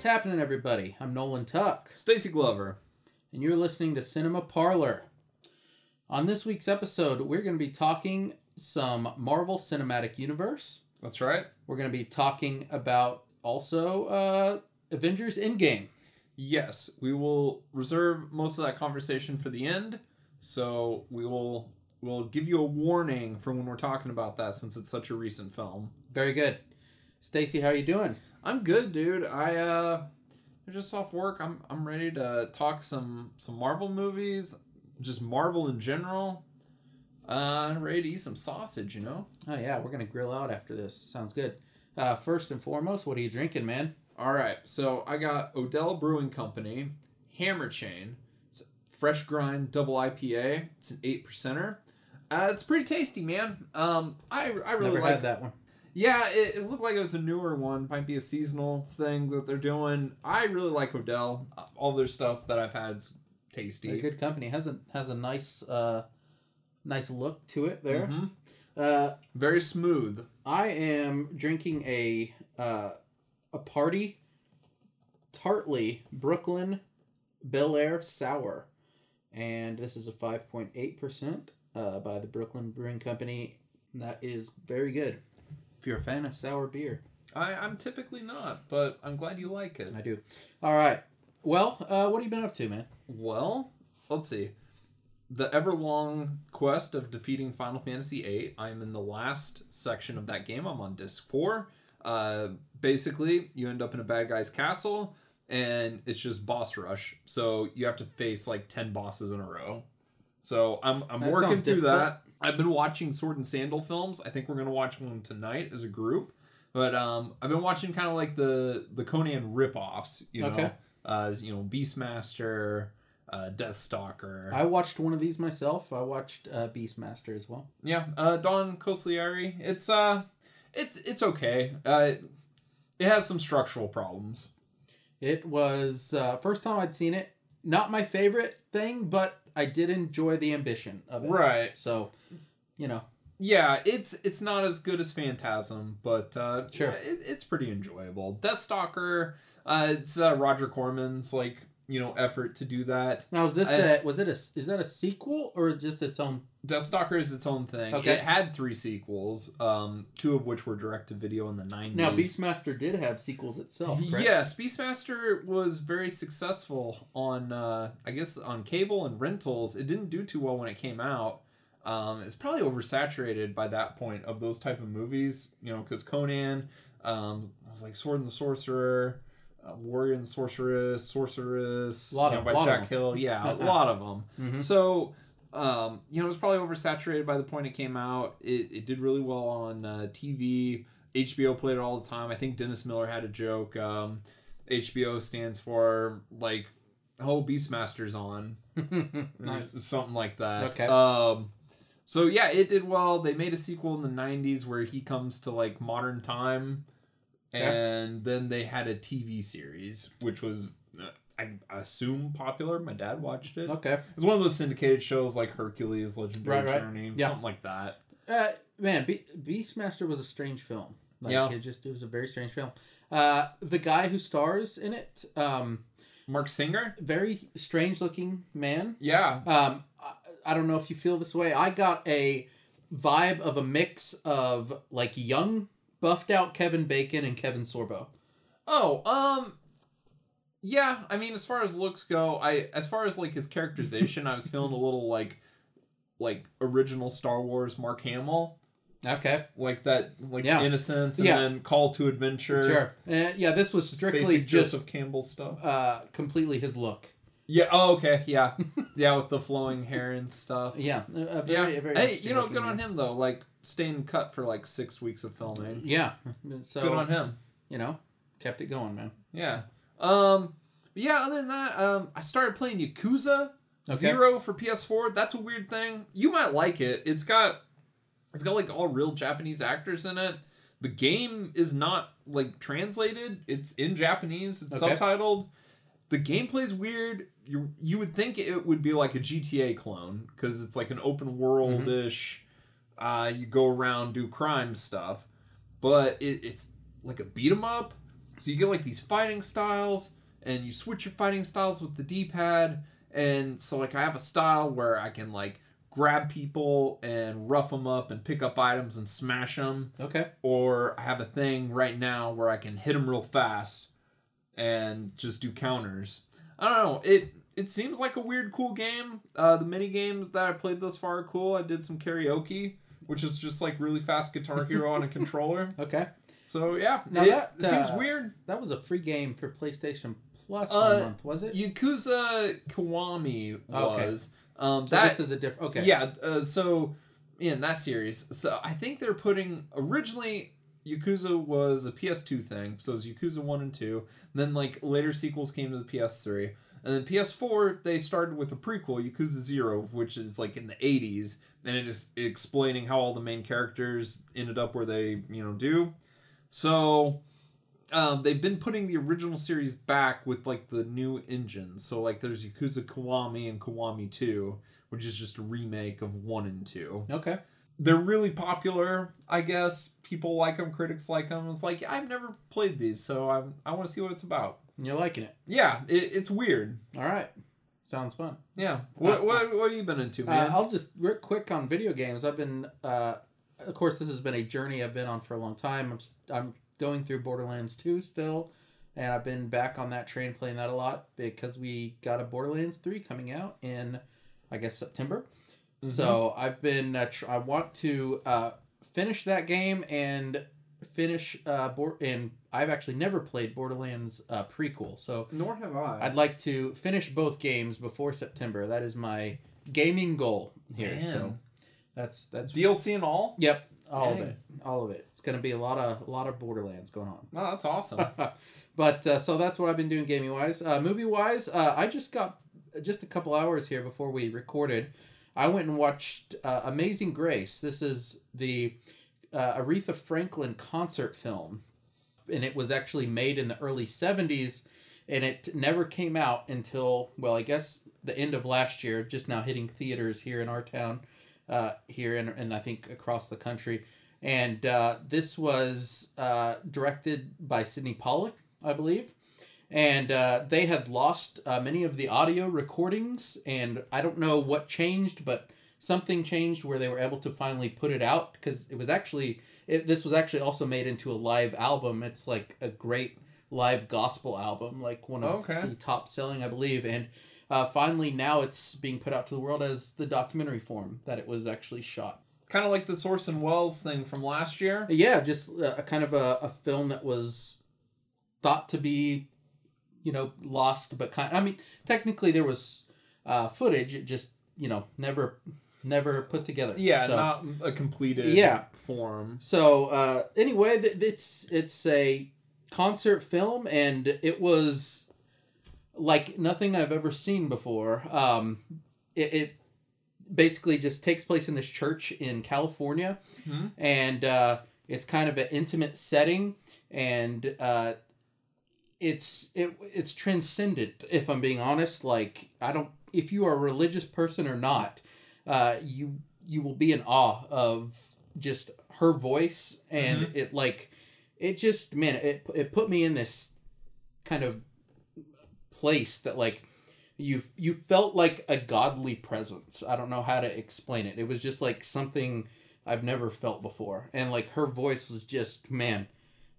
What's happening, everybody? I'm Nolan Tuck, Stacy Glover. and you're listening to Cinema Parlor. On this week's episode, we're going to be talking some Marvel Cinematic Universe. That's right. We're going to be talking about also uh, Avengers Endgame. Yes, we will reserve most of that conversation for the end. So we will we'll give you a warning for when we're talking about that since it's such a recent film. Very good. Stacy, how are you doing? I'm good, dude. I uh I'm just off work. I'm I'm ready to talk some some Marvel movies, just Marvel in general. Uh ready to eat some sausage, you know? Oh yeah, we're going to grill out after this. Sounds good. Uh, first and foremost, what are you drinking, man? All right, so I got Odell Brewing Company, Hammer Chain, it's a fresh grind double IPA. It's an eight percenter. Uh, it's pretty tasty, man. Um, I I really Never like. had that one. Yeah, it, it looked like it was a newer one. Might be a seasonal thing that they're doing. I really like Odell. Uh, All their stuff that I've had is tasty. good company. has a has a nice uh, nice look to it there. Mhm. Uh, Very smooth. I am drinking a uh, a party tartly Brooklyn Bel Air sour, and this is a five point eight percent uh, by the Brooklyn Brewing Company. That is very good. If you're a fan of sour beer, I I'm typically not, but I'm glad you like it. I do. All right. Well, uh, what have you been up to, man? Well, let's see. The everlong quest of defeating Final Fantasy VIII. I'm in the last section of that game. I'm on disc four. Uh, basically, you end up in a bad guy's castle, and it's just boss rush. So you have to face like ten bosses in a row. So I'm I'm That working through difficult. that. I've been watching Sword and Sandal films. I think we're gonna watch one tonight as a group. But um, I've been watching kind of like the the Conan ripoffs. You know, Okay. uh, you know, Beastmaster, uh, Deathstalker. I watched one of these myself. I watched uh, Beastmaster as well. yeah, uh, Don Coscarelli. It's uh, it's it's okay. Uh, it has some structural problems. It was uh, first time I'd seen it. Not my favorite thing, but I did enjoy the ambition of it. Right. So, you know, Yeah, it's it's not as good as Phantasm, but uh, Sure. yeah, it, it's pretty enjoyable. Deathstalker. Uh, it's uh, Roger Corman's like you know effort to do that. now is this I- a was it a is that a sequel or just its own? Deathstalker is its own thing. Okay. It had three sequels, um, two of which were direct to video in the nineties. Now Beastmaster did have sequels itself. Correct? Yes, Beastmaster was very successful on, uh, I guess, on cable and rentals. It didn't do too well when it came out. Um, it's probably oversaturated by that point of those type of movies, you know, because Conan um, was like Sword and the Sorcerer, uh, Warrior and Sorceress, Sorceress, Lot you of- by lot of Jack them. Hill. Yeah, a lot of them. Mhm. So, um, you know, it was probably oversaturated by the point it came out. It, it did really well on uh, TV. HBO played it all the time. I think Dennis Miller had a joke. Um, HBO stands for like, oh, Beastmaster's on, nice. something like that. Okay. Um, so yeah, it did well. They made a sequel in the '90s where he comes to like modern time, And then they had a TV series which was. uh, I assume popular. My dad watched it. Okay. It's one of those syndicated shows like Hercules, Legendary Right, right. Journey, Yeah. something like that. Uh, man, Be- Beastmaster was a strange film. Like, Yeah. It just it was a very strange film. Uh, the guy who stars in it, um, Marc Singer? very strange looking man. Yeah. Um, I, I don't know if you feel this way. I got a vibe of a mix of like young, buffed out Kevin Bacon and Kevin Sorbo. Oh, um yeah, I mean as far as looks go, I as far as like his characterization, I was feeling a little like like original Star Wars Mark Hamill. Okay, Like that like Yeah. innocence and Yeah. then call to adventure. sure. Uh, yeah, this was strictly basic just Joseph Campbell stuff. uh, completely his look. Yeah, oh okay, yeah. yeah, with the flowing hair and stuff. Yeah, a, a Yeah. very, hey, you know, good on him though. Like staying cut for like six weeks of filming. Yeah, so good on him. you know, kept it going, man. Yeah. Um. Yeah. Other than that, um, I started playing Yakuza Okay. Zero for PS4. That's a weird thing. You might like it. It's got, it's got like all real Japanese actors in it. The game is not like translated. It's in Japanese. It's Okay. subtitled. The gameplay's weird. You you would think it would be like a GTA clone because it's like an open world ish. Uh, you go around do crime stuff, but it, it's like a beat 'em up. So you get like these fighting styles, and you switch your fighting styles with the D pad. And so like I have a style where I can like grab people and rough them up and pick up items and smash them. Okay. Or I have a thing right now where I can hit them real fast and just do counters. I don't know. It it seems like a weird, cool game. Uh, the mini games that I played thus far are cool. I did some karaoke, which is just like really fast Guitar Hero on a controller. Okay. So yeah, Now it that, seems uh, weird. That was a free game for PlayStation Plus Uh, one month, was it? Yakuza Kiwami Okay. was um, so that this is a different. Okay. Yeah, uh, so in that series, so I think they're putting originally Yakuza was a PS2 thing, so it was Yakuza 1 and 2. Then like later sequels came to the PS3. And then PS4 they started with a prequel, Yakuza 0, which is like in the 80s, and it is explaining how all the main characters ended up where they, you know, do. So um, they've been putting the original series back with like the new engines. So like there's Yakuza Kiwami and Kiwami 2, which is just a remake of 1 and 2. Okay. They're really popular, I guess. People like them, critics like them. It's like I've never played these, so I'm, I want to see what it's about. You're liking it. Yeah, it, it's weird. All right. Sounds fun. Yeah. What, what, what have you been into, Uh, man? I'll just real quick on video games. I've been, uh, of course, this has been a journey I've been on for a long time. I'm, I'm going through Borderlands 2 still, and I've been back on that train playing that a lot because we got a Borderlands 3 coming out in, I guess, September. So I've been, uh, tr- I want to uh, finish that game and finish, uh, Bor- and I've actually never played Borderlands uh, prequel. So Nor have I. I'd like to finish both games before September. That is my gaming goal here. Man. So that's that's DLC and all? yep, all Dang. of it, all of it. It's gonna be a lot of a lot of Borderlands going on. Oh, that's awesome. but uh, so that's what I've been doing gaming wise. Uh, movie wise, uh, I just got just a couple hours here before we recorded. I went and watched uh, Amazing Grace. This is the uh, Aretha Franklin concert film, and it was actually made in the early '70s, and it never came out until well, I guess the end of last year. Just now hitting theaters here in our town, uh, here and and I think across the country. And uh, this was uh, directed by Sydney Pollack, I believe. And uh, they had lost uh, many of the audio recordings, and I don't know what changed, but something changed where they were able to finally put it out because it was actually it, this was actually also made into a live album. It's like a great live gospel album, like one of Okay. the top selling, I believe. And uh, finally, now it's being put out to the world as the documentary form that it was actually shot. kind of like the Orson Welles thing from last year. Yeah, just a, a kind of a, a film that was thought to be, you know, lost, but kind. I mean, technically there was uh, footage. It just you know never never put together. Yeah, So- not a completed Yeah. form. So uh, anyway, th- it's it's a concert film, and it was like nothing I've ever seen before. Um, it, it basically just takes place in this church in California, Mhm. and uh, it's kind of an intimate setting, and uh, it's it it's transcendent. If I'm being honest, like I don't if you are a religious person or not, uh, you you will be in awe of just her voice and it like it just man it it put me in this kind of place that like you you felt like a godly presence. I don't know how to explain it. It was just like something I've never felt before. And like her voice was just man,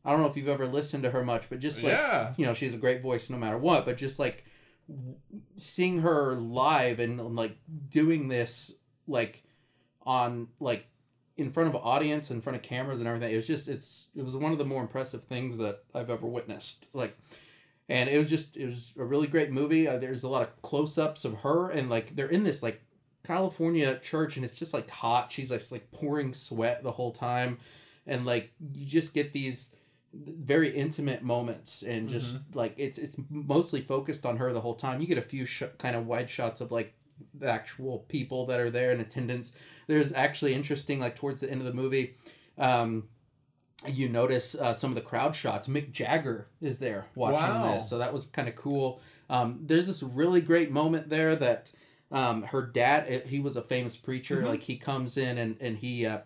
I don't know if you've ever listened to her much, but just like yeah. you know, she's a great voice no matter what, but just like w- seeing her live and like doing this like on like in front of an audience, in front of cameras and everything. It was just it's it was one of the more impressive things that I've ever witnessed. Like and it was just it was a really great movie. Uh, there's a lot of close-ups of her and like they're in this like California church and it's just like hot. She's like, like pouring sweat the whole time and like you just get these very intimate moments and just like it's it's mostly focused on her the whole time. You get a few sh- kind of wide shots of like the actual people that are there in attendance. There's actually interesting like towards the end of the movie, um, you notice uh, some of the crowd shots. Mick Jagger is there watching Wow. this, so that was kind of cool. Um, there's this really great moment there that um, her dad, eh, he was a famous preacher. Mhm. Like he comes in and and he. Uh,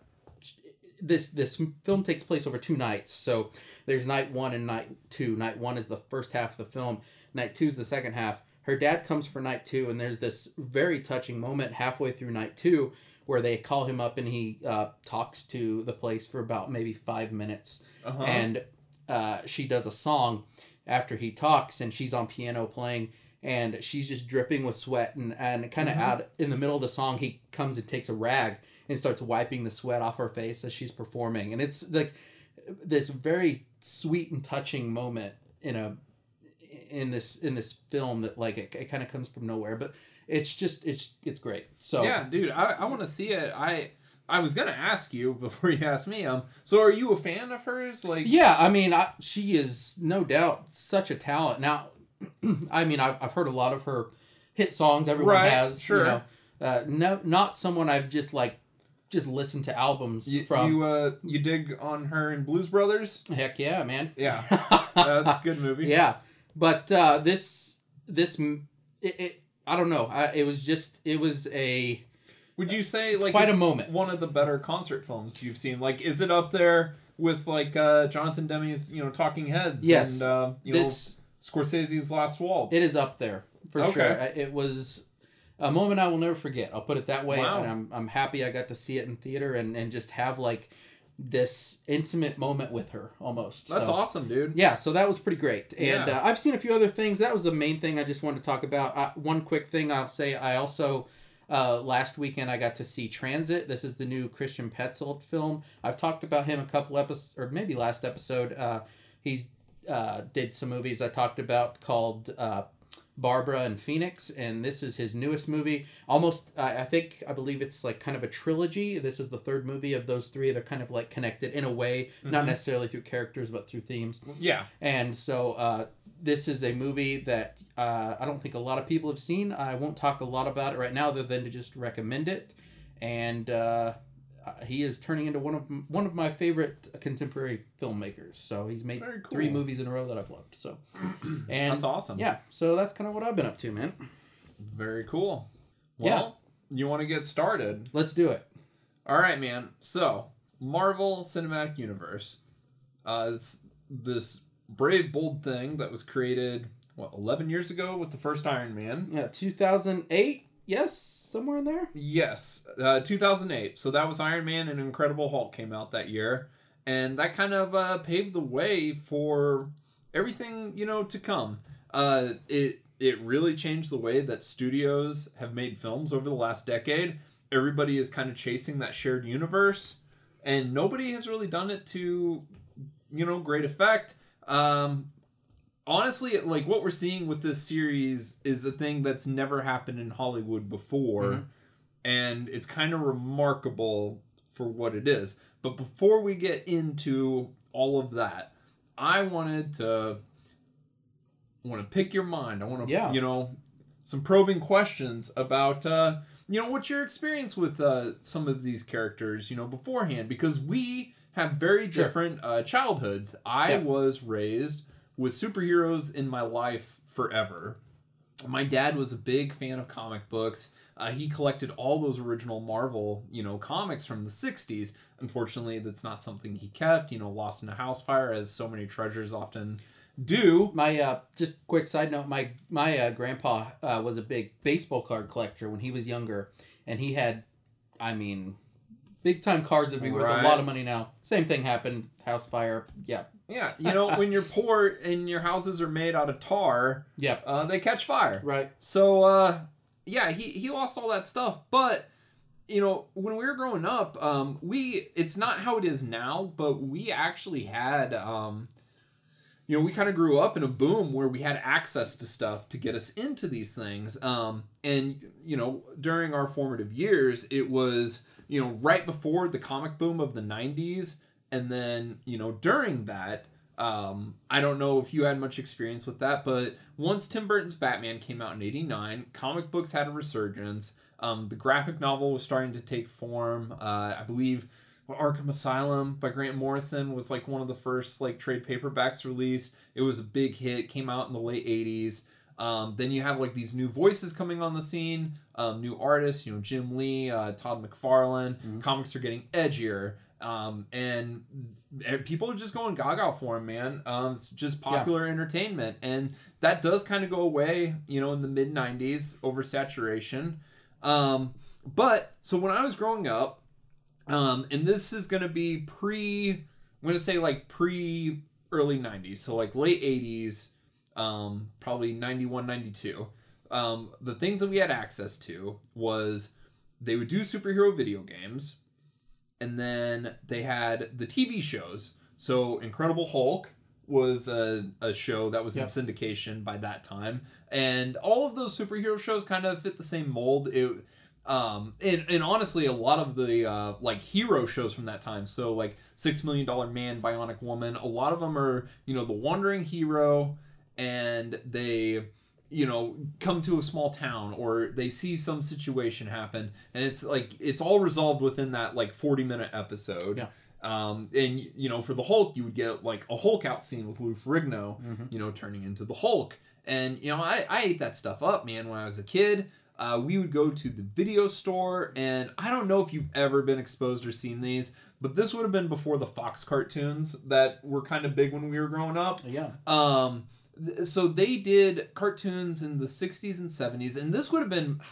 this this film takes place over two nights. So there's night one and night two. Night one is the first half of the film. Night two is the second half. Her dad comes for night two, and there's this very touching moment halfway through night two where they call him up and he uh, talks to the place for about maybe five minutes, Uh-huh. and uh, she does a song after he talks, and she's on piano playing. And she's just dripping with sweat, and, and kind of Mhm. out in the middle of the song, he comes and takes a rag and starts wiping the sweat off her face as she's performing. And it's like this very sweet and touching moment in a in this in this film that like it, it kind of comes from nowhere but it's just it's it's great so Yeah, dude, I, I want to see it. I I was gonna ask you before you asked me. Um, so are you a fan of hers? Like, yeah i mean I, she is no doubt such a talent now i mean I've, I've heard a lot of her hit songs everyone Right, has sure. you know uh, no not someone i've just like just listened to albums you from you, uh you dig on her in Blues Brothers? heck yeah man Yeah, that's a good movie. Yeah, but uh, this this it, it I don't know. I, it was just it was a Would you say like Quite a moment. One of the better concert films you've seen. Like, is it up there with like uh Jonathan Demme's you know Talking Heads? Yes. and uh, you this know Scorsese's Last Waltz. it is up there for Okay. sure. It was a moment I will never forget. I'll put it that way. Wow. And I'm I'm happy I got to see it in theater and and just have like this intimate moment with her almost. That's So- awesome, dude. Yeah, so that was pretty great. And Yeah. uh, I've seen a few other things. That was the main thing I just wanted to talk about. Uh, one quick thing I'll say I also, uh, last weekend, I got to see Transit. This is the new Christian Petzold film. I've talked about him a couple episodes, or maybe last episode. Uh, he's uh, did some movies I talked about called uh, Barbara and Phoenix, and this is his newest movie. Almost, I I think, I believe it's like kind of a trilogy. This is the third movie of those three. They're kind of like connected in a way, not Mhm. necessarily through characters, but through themes. Yeah. And so uh, this is a movie that uh, I don't think a lot of people have seen. I won't talk a lot about it right now, other than to just recommend it. And uh, uh, he is turning into one of one of my favorite contemporary filmmakers. So he's made cool. three movies in a row that I've loved. So, and That's awesome. yeah, so that's kind of what I've been up to, man. Very cool. Yeah. Well, you want to get started? Let's do it. All right, man. So, Marvel Cinematic Universe. Uh, it's this brave, bold thing that was created, what, 11 years ago with the first Iron Man? Yeah, two thousand eight. Yes, somewhere in there. Yes, uh, 2008. So that was Iron Man and Incredible Hulk came out that year. And that kind of uh, paved the way for everything, you know, to come. Uh, it it really changed the way that studios have made films over the last decade. Everybody is kind of chasing that shared universe, and nobody has really done it to, you know, great effect. Um, honestly, like what we're seeing with this series is a thing that's never happened in Hollywood before, Mhm. and it's kind of remarkable for what it is. But before we get into all of that, I wanted to want to pick your mind. I want to, Yeah. you know, some probing questions about, uh, you know, what's your experience with uh, some of these characters, you know, beforehand, because we have very Sure. different uh, childhoods. I Yeah. was raised with superheroes in my life forever. My dad was a big fan of comic books. Uh, he collected all those original Marvel, you know, comics from the '60s. Unfortunately, that's not something he kept. You know, lost in a house fire, as so many treasures often do. My uh, just quick side note. My my uh, grandpa uh, was a big baseball card collector when he was younger, and he had, I mean, big time cards would be worth a lot of money now. Same thing happened. House fire. Yeah. Yeah, you know, when you're poor and your houses are made out of tar, Yeah. uh, they catch fire. Right. So uh yeah, he he lost all that stuff, but you know, when we were growing up, um we it's not how it is now, but we actually had um you know, we kind of grew up in a boom where we had access to stuff to get us into these things. Um and you know, during our formative years, it was, you know, right before the comic boom of the 90s and then, you know, during that um, I don't know if you had much experience with that, but once Tim Burton's Batman came out in '89, comic books had a resurgence. Um, the graphic novel was starting to take form. Uh, I believe Arkham Asylum by Grant Morrison was like one of the first like trade paperbacks released. It was a big hit. Came out in the late '80s. Um, then you have like these new voices coming on the scene, um, new artists. You know, Jim Lee, uh, Todd McFarlane. Mhm. Comics are getting edgier. Um, and people are just going gaga for him, man. Um, it's just popular entertainment, and that does kind of go away, you know, in the mid '90s oversaturation. Um, but so when I was growing up, um, and this is gonna be pre, I'm gonna say like pre early '90s, so like late '80s, um, probably 91, 92. Um, the things that we had access to was they would do superhero video games, and then they had the TV shows. So Incredible Hulk was a, a show that was Yep. in syndication by that time, and all of those superhero shows kind of fit the same mold. It um and, and honestly a lot of the uh like hero shows from that time so like six million dollar man bionic woman a lot of them are you know the wandering hero and they you know come to a small town or they see some situation happen and it's like it's all resolved within that like 40 minute episode Yeah. um and you know for the hulk you would get like a hulk out scene with lou ferrigno Mhm. you know turning into the hulk and you know i i ate that stuff up man when i was a kid uh, we would go to the video store and i don't know if you've ever been exposed or seen these but this would have been before the fox cartoons that were kind of big when we were growing up Yeah. um, so they did cartoons in the 60s and 70s, and this would have been,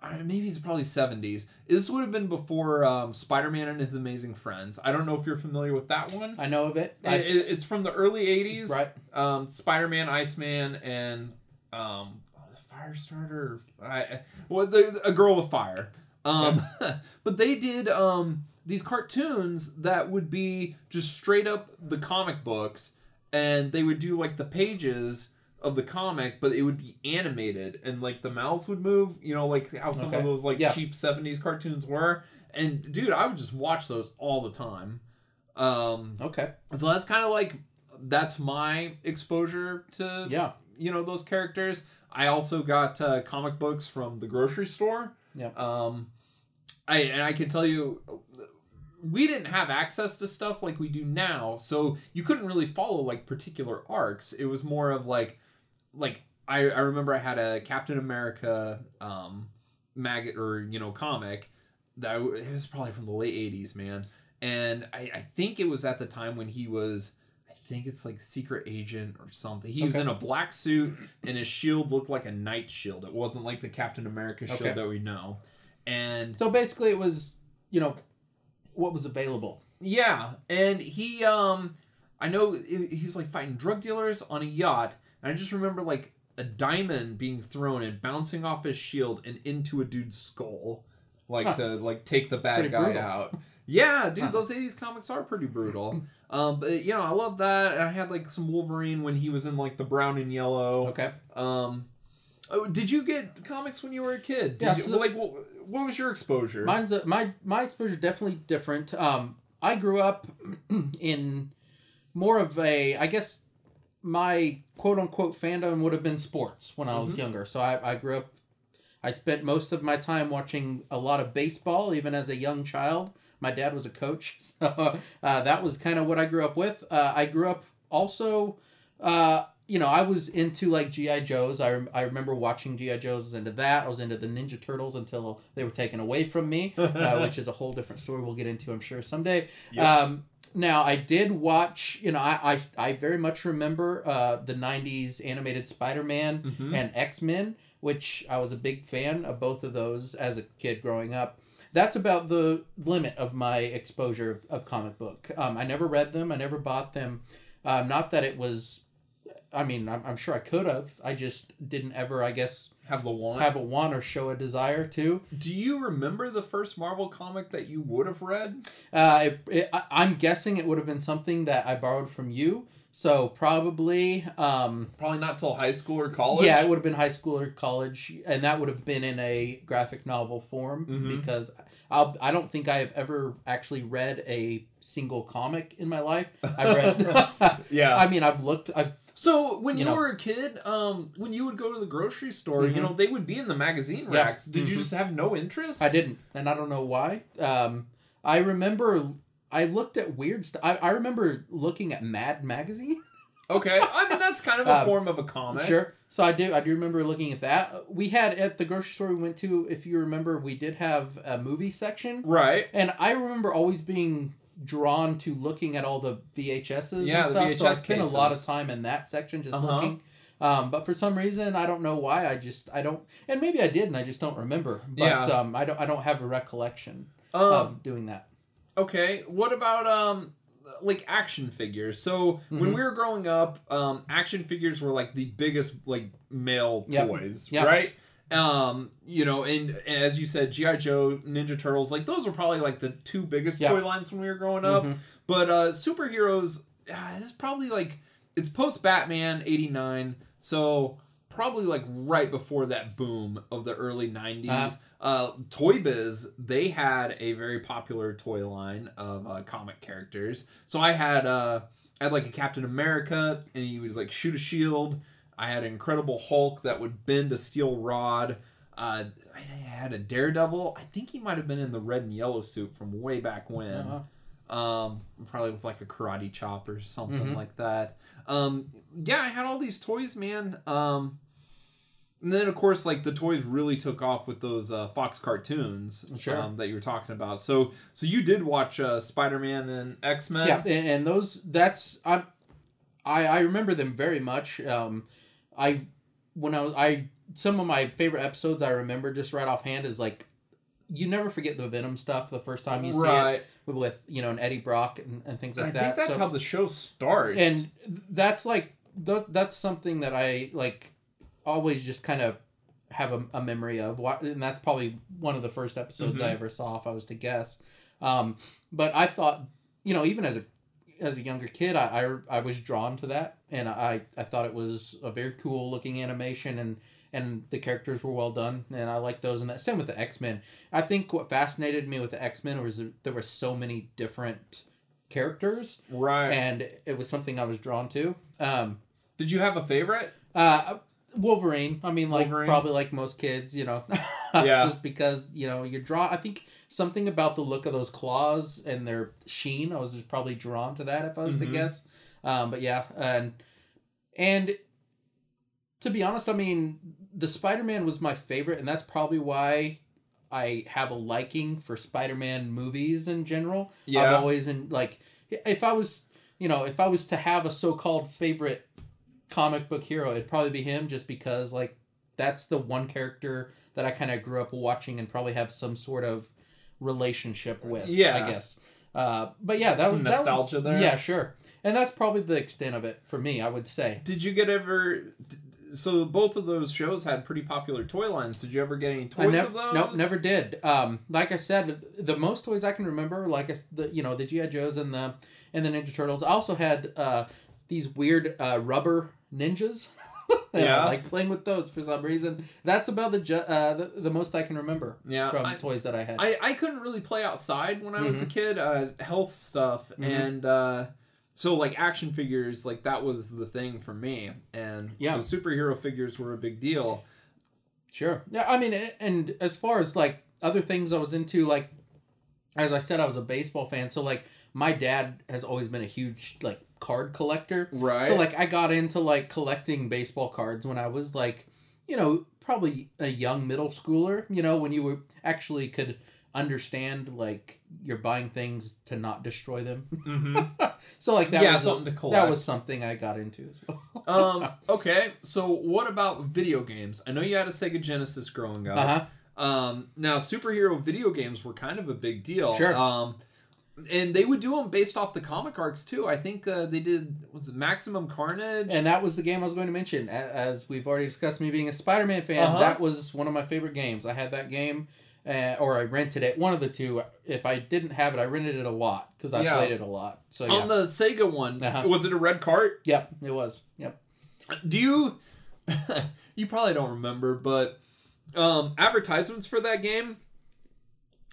I don't know, maybe it's probably 70s. This would have been before um, Spider Man and His Amazing Friends. I don't know if you're familiar with that one. I know of it. I- it- it's from the early 80s. Right. Um, Spider Man, Iceman, and um, Firestarter. I, well, the, a girl with fire. Um, but they did um, these cartoons that would be just straight up the comic books, and they would do like the pages of the comic, but it would be animated, and like the mouths would move. You know, like how some Okay. of those like Yeah. cheap '70s cartoons were. And dude, I would just watch those all the time. Um, okay. so that's kind of like that's my exposure to Yeah. you know those characters. I also got uh, comic books from the grocery store. Yeah. Um, I and I can tell you, we didn't have access to stuff like we do now, so you couldn't really follow like particular arcs. It was more of like, like I I remember I had a Captain America um mag or you know comic that I- it was probably from the late '80s, man. And I, I think it was at the time when he was I think it's like secret agent or something. He was in a black suit and his shield looked like a knight shield. It wasn't like the Captain America shield Okay. that we know. And So basically, it was you know what was available. yeah, and he um I know he was like fighting drug dealers on a yacht, and I just remember like a diamond being thrown and bouncing off his shield and into a dude's skull, like Huh. to like take the bad Pretty guy brutal. out. Yeah, dude, Huh. those '80s comics are pretty brutal. um, but you know, I love that. And I had like some Wolverine when he was in like the brown and yellow. Okay. Um, oh, did you get comics when you were a kid? Did Yeah, you, so- like what, what was your exposure? Mine's a, my my exposure is definitely different. Um, I grew up in more of a, I guess, my quote unquote fandom would have been sports when I was Mhm. younger. So I, I grew up. I spent most of my time watching a lot of baseball, even as a young child. My dad was a coach, so uh, that was kind of what I grew up with. Uh, I grew up also, uh, you know, I was into like GI Joes. I, rem- I remember watching GI Joes. I was into that. I was into the Ninja Turtles until they were taken away from me, uh, which is a whole different story. We'll get into, I'm sure, someday. Um, now I did watch. You know, I I, I very much remember uh, the '90s animated Spider-Man Mhm. and X-Men, which I was a big fan of both of those as a kid growing up. That's about the limit of my exposure of, of comic book. Um, I never read them. I never bought them. Um, not that it was. I mean, I'm, I'm sure I could have. I just didn't ever, I guess, Have the one. have a want or show a desire to. Do you remember the first Marvel comic that you would have read? Uh, it, it, I, I'm guessing it would have been something that I borrowed from you. So probably, um, Probably not till high school or college. yeah, it would have been high school or college, and that would have been in a graphic novel form Mhm. because I'll, I don't think I have ever actually read a single comic in my life. I've read. Yeah. I mean, I've looked. I've So when you, You know. were a kid, um, when you would go to the grocery store, Mhm. you know they would be in the magazine Yeah. racks. Did you Mhm. just have no interest? I didn't, and I don't know why. Um, I remember I looked at weird stuff. I, I remember looking at Mad magazine. Okay, I mean that's kind of a Um, form of a comic. Sure. So I do. I do remember looking at that. We had at the grocery store we went to. If you remember, we did have a movie section, Right. and I remember always being drawn to looking at all the VHSs Yeah, and stuff. so I VHS spent a lot of time in that section just Uh-huh. looking. Um, but for some reason, I don't know why. I just I don't, and maybe I did, and I just don't remember. But Yeah. um, I don't I don't have a recollection Um, of doing that. Okay, what about um like action figures? So Mm-hmm. when we were growing up, um action figures were like the biggest like male Yep. toys, Yep. right? Um, you know, and as you said, GI Joe, Ninja Turtles, like those were probably like the two biggest Yeah. toy lines when we were growing up. Mhm. But uh superheroes, ah, this is probably like it's post Batman '89, so probably like right before that boom of the early '90s. Uh-huh. Uh, Toy Biz, they had a very popular toy line of uh, comic characters. So I had uh, I had like a Captain America, and he would like shoot a shield. I had an Incredible Hulk that would bend a steel rod. Uh, I had a Daredevil. I think he might have been in the red and yellow suit from way back when Uh-huh. um probably with like a karate chop or something Mhm. like that um yeah i had all these toys man um and then of course like the toys really took off with those uh, fox cartoons Sure. um, that you were talking about so so you did watch uh, spider-man and x-men Yeah, and, and those that's I, I I remember them very much. Um, I when I was I some of my favorite episodes I remember just right offhand is like you never forget the Venom stuff the first time you see it with you know an Eddie Brock and, and things like i that. I think that's So- how the show starts and that's like th- that's something that I like always just kind of have a, a memory of and that's probably one of the first episodes I Mhm. ever saw if I was to guess um, but I thought you know even as a as a younger kid I, I, I was drawn to that and I, I thought it was a very cool looking animation and and the characters were well done and I liked those and that same with the X-Men. I think what fascinated me with the X-Men was there were so many different characters right. and it was something I was drawn to. Um, did you have a favorite? Uh, Wolverine. I mean, like Wolverine? probably like most kids, you know, Yeah. just because you know you're drawn. I think something about the look of those claws and their sheen. I was just probably drawn to that if I was Mhm. to guess. Um, but yeah, and and to be honest, I mean, the Spider Man was my favorite, and that's probably why. I have a liking for Spider-Man movies in general. Yeah. I've always in like if I was you know if I was to have a so-called favorite comic book hero, it'd probably be him just because like that's the one character that I kind of grew up watching and probably have some sort of relationship with. Yeah. I guess. Uh, but yeah, that Some was that was- nostalgia there? Yeah, sure. And that's probably the extent of it for me. I would say. did you get ever so both of those shows had pretty popular toy lines did you ever get any toys I never, of those Nope, never did. Um, like I said, the most toys I can remember, like I the you know the GI Joes and the and the Ninja Turtles. I also had uh, these weird uh, rubber ninjas. And I Yeah. like playing with those for some reason. That's about the ju- uh, the, the most I can remember yeah from I- toys that I had. I, I couldn't really play outside when I was a Mm-hmm. kid, uh, health stuff, Mhm. and uh, so like action figures, like that was the thing for me, and Yeah. so superhero figures were a big deal. Sure. Yeah, I mean, and as far as like other things I was into, like as I said, I was a baseball fan. So like my dad has always been a huge like card collector. Right. So like I got into like collecting baseball cards when I was like, you know, probably a young middle schooler. You know, when you were actually could understand like you're buying things to not destroy them. hmm so like that yeah, was something to collect. that was something I got into as well. um. Okay. So what about video games? I know you had a Sega Genesis growing up. Uh huh. Um, now superhero video games were kind of a big deal. Sure. Um, and they would do them based off the comic arcs too. I think uh, they did was it Maximum Carnage? And that was the game I was going to mention. As we've already discussed, me being a Spider-Man fan, Uh-huh. that was one of my favorite games. I had that game, uh, or I rented it. One of the two. If I didn't have it, I rented it a lot because I Yeah. played it a lot. So yeah, On the Sega one, Uh-huh. was it a red cart? yep, it was. Yep. Do you? you probably don't remember, but um, advertisements for that game,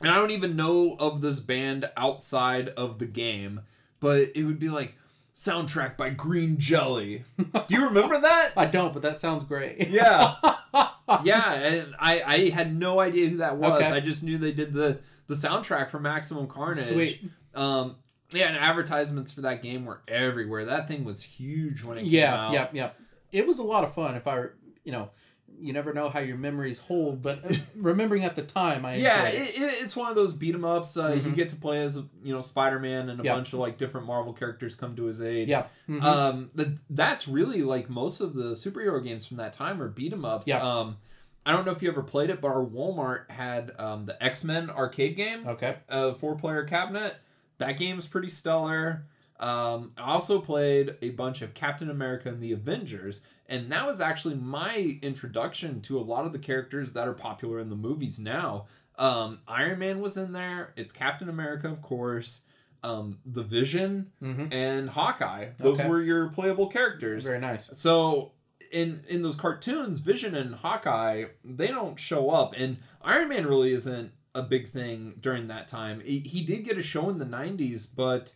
and I don't even know of this band outside of the game, but it would be like soundtrack by Green Jelly. Do you remember that? I don't, but that sounds great. Yeah. yeah, and I I had no idea who that was. Okay. I just knew they did the the soundtrack for Maximum Carnage. Sweet. Um, yeah, and advertisements for that game were everywhere. That thing was huge when it came out. Yeah, yeah, yep. It was a lot of fun. If I, you know, you never know how your memories hold, but remembering at the time, I yeah, it, it, it's one of those beat 'em ups. Uh, You Mhm. get to play as you know Spider Man, and a Yeah. bunch of like different Marvel characters come to his aid. Yeah. Mhm. Um, the, that's really like most of the superhero games from that time are beat 'em ups. Yeah. Um, I don't know if you ever played it, but our Walmart had um, the X Men arcade game, okay. a four player cabinet. That game's pretty stellar. Um, I also played a bunch of Captain America and the Avengers, and that was actually my introduction to a lot of the characters that are popular in the movies now. Um, Iron Man was in there. It's Captain America, of course. Um, the Vision Mm-hmm. and Hawkeye. Those Okay. were your playable characters. Very nice. So in in those cartoons, Vision and Hawkeye they don't show up, and Iron Man really isn't a big thing during that time. He, he did get a show in the '90s, but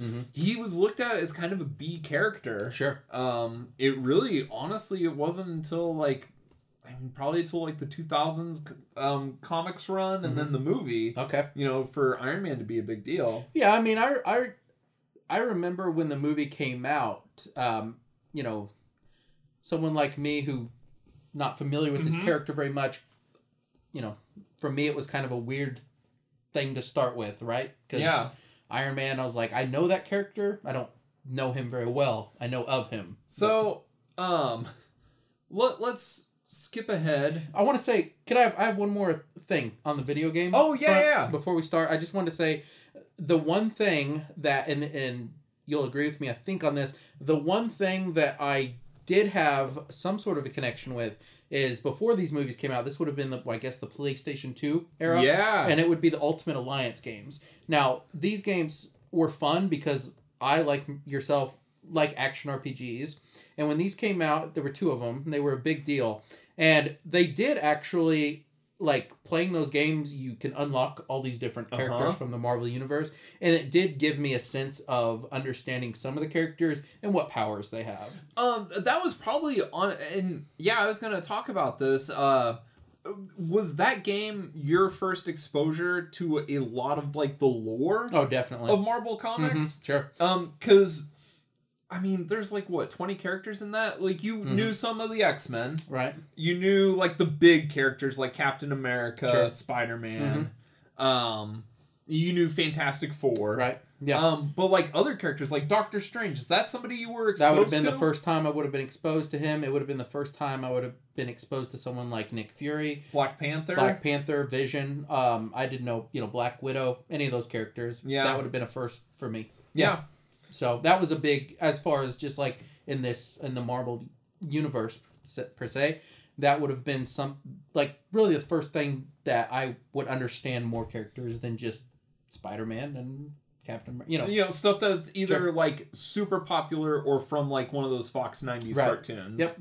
Mhm. he was looked at as kind of a B character. Sure. Um, it really, honestly, it wasn't until like. I mean, probably until like the 2000s um, comics run and then the movie, Okay. you know, for Iron Man to be a big deal. Yeah, I mean, I I I remember when the movie came out. Um, you know, someone like me who not familiar with Mhm. this character very much. You know, for me, it was kind of a weird thing to start with, right? 'Cause Yeah. Iron Man, I was like, I know that character. I don't know him very well. I know of him. So, um, let, let's skip ahead. I want to say, can I have, I have one more thing on the video game? Oh, yeah, front yeah. Before we start, I just want to say the one thing that, and, and you'll agree with me, I think, on this, the one thing that I did have some sort of a connection with is before these movies came out, this would have been the, I guess, the PlayStation 2 era. Yeah. And it would be the Ultimate Alliance games. Now, these games were fun because I, like yourself, like action RPGs. And when these came out, there were two of them. And they were a big deal. And they did actually, like, playing those games, you can unlock all these different characters Uh-huh. from the Marvel Universe. And it did give me a sense of understanding some of the characters and what powers they have. Um, that was probably on, and yeah, I was gonna talk about this. Uh, was that game your first exposure to a lot of like the lore Oh, definitely. of Marvel Comics? Mhm, Sure. Um, because, I mean, there's like what twenty characters in that. Like you Mhm. knew some of the X Men. Right. You knew like the big characters like Captain America, Sure. Spider Man. Um, you knew Fantastic Four. Right. Yeah. Um, but like other characters like Doctor Strange, is that somebody you were exposed That would have been to? the first time I would have been exposed to him. It would have been the first time I would have been exposed to someone like Nick Fury, Black Panther. Black Panther, Vision. Um, I didn't know, you know, Black Widow, any of those characters. Yeah. That would have been a first for me. yeah. So that was a big, as far as just like in this, in the Marvel universe per se, that would have been some, like, really the first thing that I would understand more characters than just Spider Man and Captain, you know. You know, stuff that's either Sure. like super popular or from like one of those Fox 90s Right. cartoons. Yep.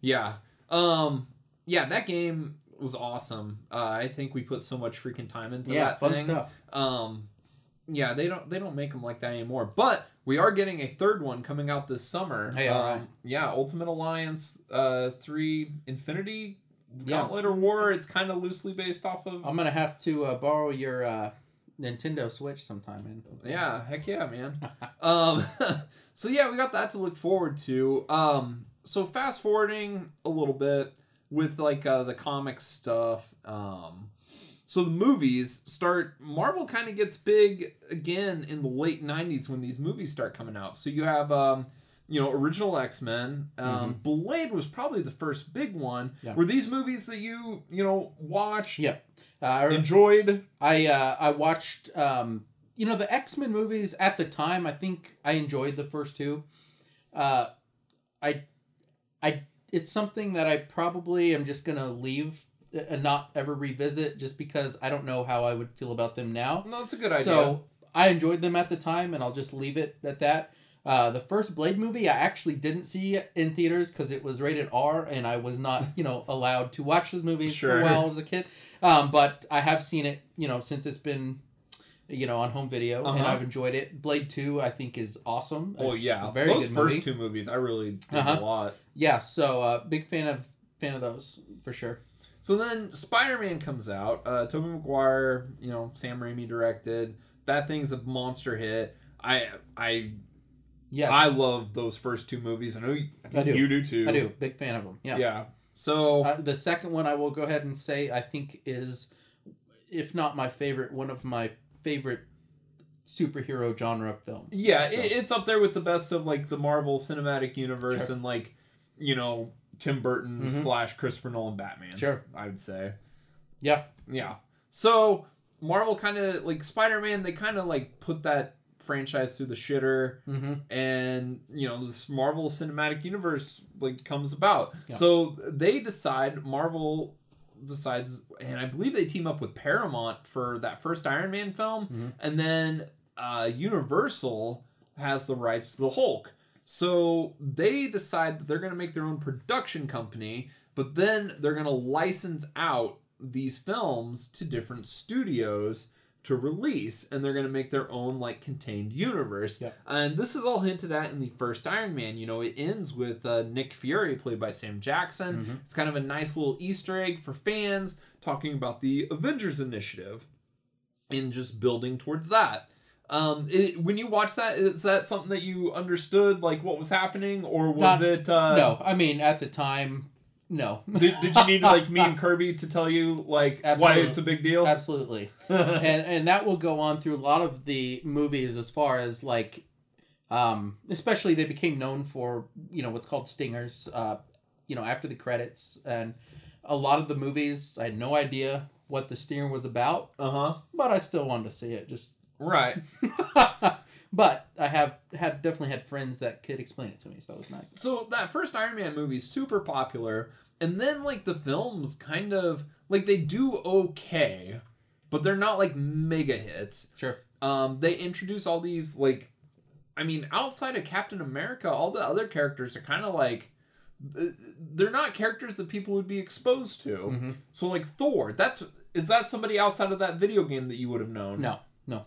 Yeah. Um yeah, that game was awesome. Uh, I think we put so much freaking time into Yeah, that fun thing. stuff. Um yeah, they don't they don't make them like that anymore. But we are getting a third one coming out this summer. Hey, um, alright. Yeah, Ultimate Alliance uh 3 Infinity Yeah. Gauntlet or War. It's kind of loosely based off of I'm gonna have to uh, borrow your uh, Nintendo Switch sometime, man. Yeah, heck yeah, man. um, so yeah, we got that to look forward to. Um, so fast forwarding a little bit with like uh, the comic stuff. Um, so the movies start. Marvel kind of gets big again in the late '90s when these movies start coming out. So you have. Um, you know, original X Men. Um, Blade was probably the first big one. Yeah. Were these movies that you you know watched, Yeah, uh, I, enjoyed? I uh, I watched um, you know the X Men movies at the time. I think I enjoyed the first two. Uh, I, I it's something that I probably am just gonna leave and not ever revisit just because I don't know how I would feel about them now. No, it's a good idea. So I enjoyed them at the time, and I'll just leave it at that. Uh, the first Blade movie I actually didn't see in theaters because it was rated R, and I was not, you know, allowed to watch those movies for a while as a kid. Um, but I have seen it, you know, since it's been, you know, on home video, and Uh-huh. I've enjoyed it. Blade Two, I think, is awesome. Oh It's yeah, a very those good first movie. two movies I really did Uh-huh. a lot. Yeah, so uh, big fan of fan of those for sure. So then Spider Man comes out. Uh, Tobey Maguire, you know, Sam Raimi directed. That thing's a monster hit. I I Yes, I love those first two movies. I know you, I do. you do too. I do. Big fan of them. Yeah. Yeah. So Uh, the second one I will go ahead and say I think is, if not my favorite, one of my favorite superhero genre films. yeah, so- it, it's up there with the best of like the Marvel Cinematic Universe Sure. and like you know Tim Burton Mhm. slash Christopher Nolan Batman. Sure. I would say. Yeah. Yeah. So Marvel kind of like Spider Man. They kind of like put that franchise through the shitter. Mm-hmm. and you know this Marvel Cinematic Universe like comes about. Yeah. So they decide Marvel decides, and I believe they team up with Paramount for that first Iron Man film, Mhm. and then uh, Universal has the rights to the Hulk. So they decide that they're going to make their own production company, but then they're going to license out these films to different studios to release and they're going to make their own like contained universe Yep. and this is all hinted at in the first iron man you know it ends with uh, nick fury played by sam jackson Mhm. it's kind of a nice little easter egg for fans talking about the avengers initiative and just building towards that um, it, when you watch that is that something that you understood like what was happening or was Not- it uh, no, I mean at the time, no. did, did you need like me and kirby to tell you like why it's a big deal Absolutely. and and that will go on through a lot of the movies as far as like um especially they became known for you know what's called stingers uh you know after the credits and a lot of the movies i had no idea what the stinger was about uh-huh but i still wanted to see it just right but i have had definitely had friends that could explain it to me so that was nice So that first Iron Man movie is super popular, and then like the films kind of like they do okay, but they're not like mega hits. sure Um, they introduce all these like, I mean, outside of Captain America, all the other characters are kind of like. They're not characters that people would be exposed to. Mhm. So like Thor, that's is that somebody outside of that video game that you would have known? no no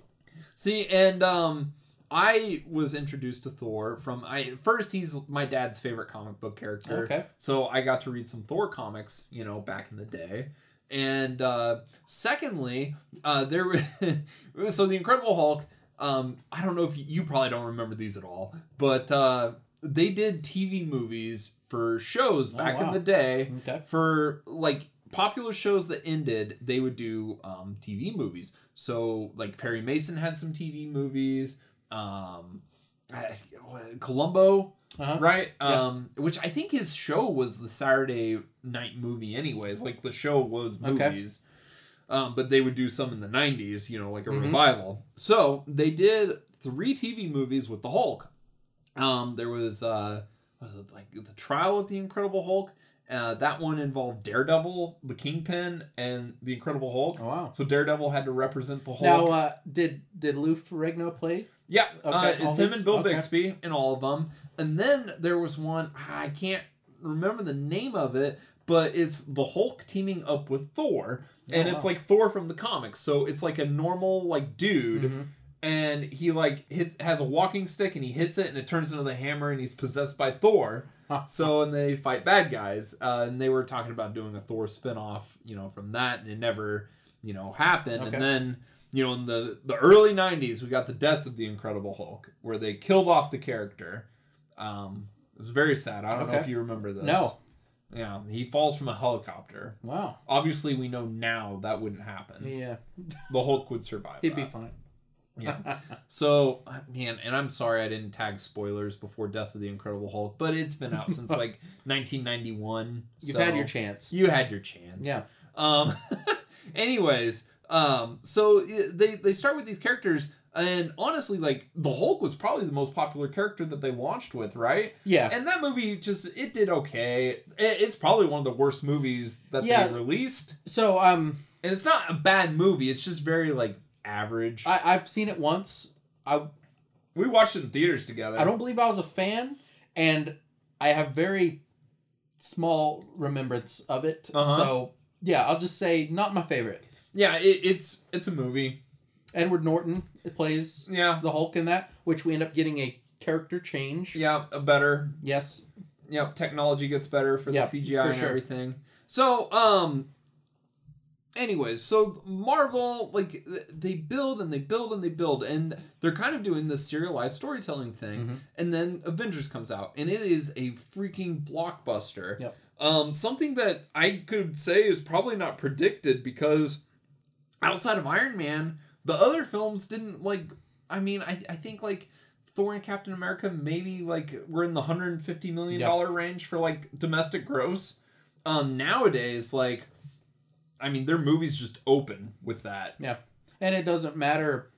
See, and um, I was introduced to Thor from I first he's my dad's favorite comic book character. Okay. So I got to read some Thor comics, you know, back in the day. And uh, secondly, uh, there was so the Incredible Hulk. Um, I don't know if you, you probably don't remember these at all, but uh, they did TV movies for shows Oh, back in the day okay for like popular shows that ended, they would do um, TV movies. So like Perry Mason had some TV movies. Um, Columbo, uh-huh. right? Yeah. Um, which I think his show was the Saturday night movie, anyways. Like the show was Okay. movies. Um, but they would do some in the 90s, you know, like a Mhm. revival. So they did three TV movies with the Hulk. Um, there was, uh, was it like the trial of the Incredible Hulk? Uh, that one involved Daredevil, the Kingpin, and the Incredible Hulk. oh wow So Daredevil had to represent the Hulk. now uh did did lou ferrigno play Yeah, uh, Okay, all it's him these- and Bill okay. Bixby in all of them. And then there was one I can't remember the name of it, but it's the Hulk teaming up with Thor, and Oh, it's wow. like Thor from the comics. So it's like a normal like dude, Mhm. and he like hits has a walking stick and he hits it and it turns into the hammer and he's possessed by Thor. So and they fight bad guys, uh, and they were talking about doing a Thor spinoff, you know, from that, and it never, you know, happened. Okay. And then, you know, in the the early '90s, we got the death of the Incredible Hulk, where they killed off the character. Um, it was very sad. I don't know if you remember this. no Yeah, he falls from a helicopter. wow Obviously, we know now that wouldn't happen. yeah The Hulk would survive. he'd be fine Yeah. So, man, and I'm sorry I didn't tag spoilers before Death of the Incredible Hulk, but it's been out since like 1991. You've so had your chance. You had your chance. Yeah. Um. anyways, um. So they they start with these characters, and honestly, like the Hulk was probably the most popular character that they launched with, right? Yeah. And that movie just it did okay. It, it's probably one of the worst movies that Yeah. they released, So um, and it's not a bad movie. It's just very like average. I I've seen it once. I we watched it in theaters together. I don't believe I was a fan, and I have very small remembrance of it. Uh-huh. So yeah, I'll just say not my favorite. Yeah, it, it's it's a movie. Edward Norton plays Yeah, the Hulk in that, which we end up getting a character change. yeah, a better. Yes. Yep, technology gets better for the Yep, CGI for and sure. everything. So, um, anyways, so Marvel like they build and they build and they build, and they're kind of doing this serialized storytelling thing. Mhm. And then Avengers comes out, and it is a freaking blockbuster. Yep. Um, something that I could say is probably not predicted because outside of Iron Man, the other films didn't like. I mean, I I think like Thor and Captain America maybe like we're in the hundred and fifty million dollar range for like domestic gross. Um, nowadays, like, I mean, their movies just open with that. Yeah, and it doesn't matter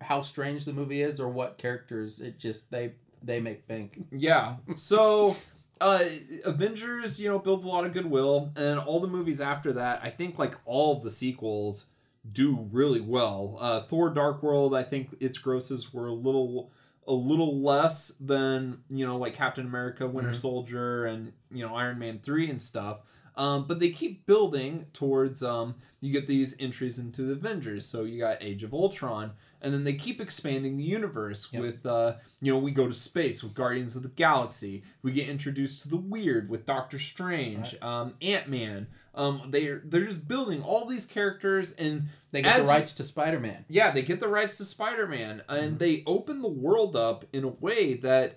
how strange the movie is or what characters. It just they they make bank. Yeah. So. Uh, Avengers, you know, builds a lot of goodwill, and all the movies after that, I think, like all of the sequels, do really well. Uh, Thor: Dark World, I think its grosses were a little a little less than you know like Captain America, Winter Mhm. Soldier, and you know Iron Man three and stuff. Um, but they keep building towards um, you get these entries into the Avengers. So you got Age of Ultron, and then they keep expanding the universe Yep. with uh, you know we go to space with Guardians of the Galaxy. We get introduced to the weird with Doctor Strange, um, Ant Man. Um, they're they're just building all these characters and They get the rights to Spider Man. yeah, they get the rights to Spider Man, and they open the world up in a way that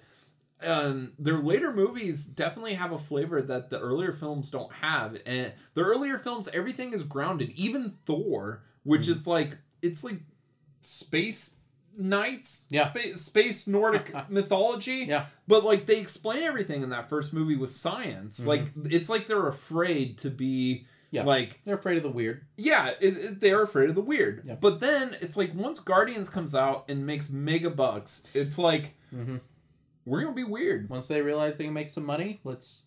um, their later movies definitely have a flavor that the earlier films don't have. And the earlier films, everything is grounded. Even Thor, which is like it's like space knights, Yeah. spa- space Nordic mythology. Yeah. But like they explain everything in that first movie with science. Mhm. Like it's like they're afraid to be Yeah. like They're afraid of the weird. yeah, it, it- they're afraid of the weird. Yep. But then it's like once Guardians comes out and makes mega bucks, it's like Mm-hmm. We're gonna be weird. Once they realize they can make some money, let's,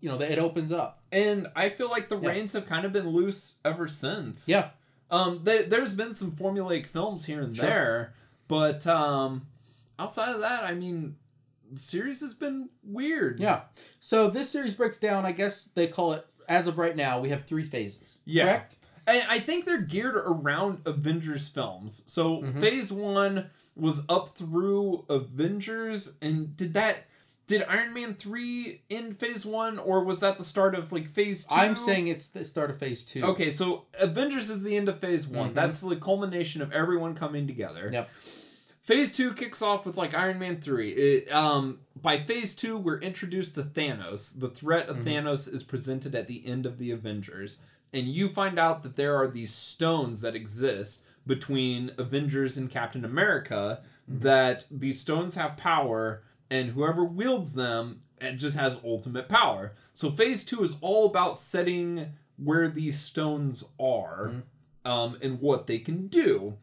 you know, it opens up. And I feel like the Yeah. reins have kind of been loose ever since. Yeah. Um, th- there's been some formulaic films here and Sure. there, but um, outside of that, I mean, the series has been weird. Yeah. So this series breaks down. I guess they call it as of right now. We have three phases. Yeah. Correct. And I think they're geared around Avengers films. So Mhm. phase one was up through Avengers, and did that did Iron Man three in phase one, or was that the start of like phase two? I'm saying it's the start of phase two. Okay, so Avengers is the end of phase one. Mhm. That's the culmination of everyone coming together. Yep. Phase two kicks off with like Iron Man three. It, um, by phase two, we're introduced to Thanos. The threat of Mhm. Thanos is presented at the end of the Avengers, and you find out that there are these stones that exist between Avengers and Captain America. Mhm. That these stones have power, and whoever wields them it just has ultimate power. So phase two is all about setting where these stones are, Mhm. um, and what they can do.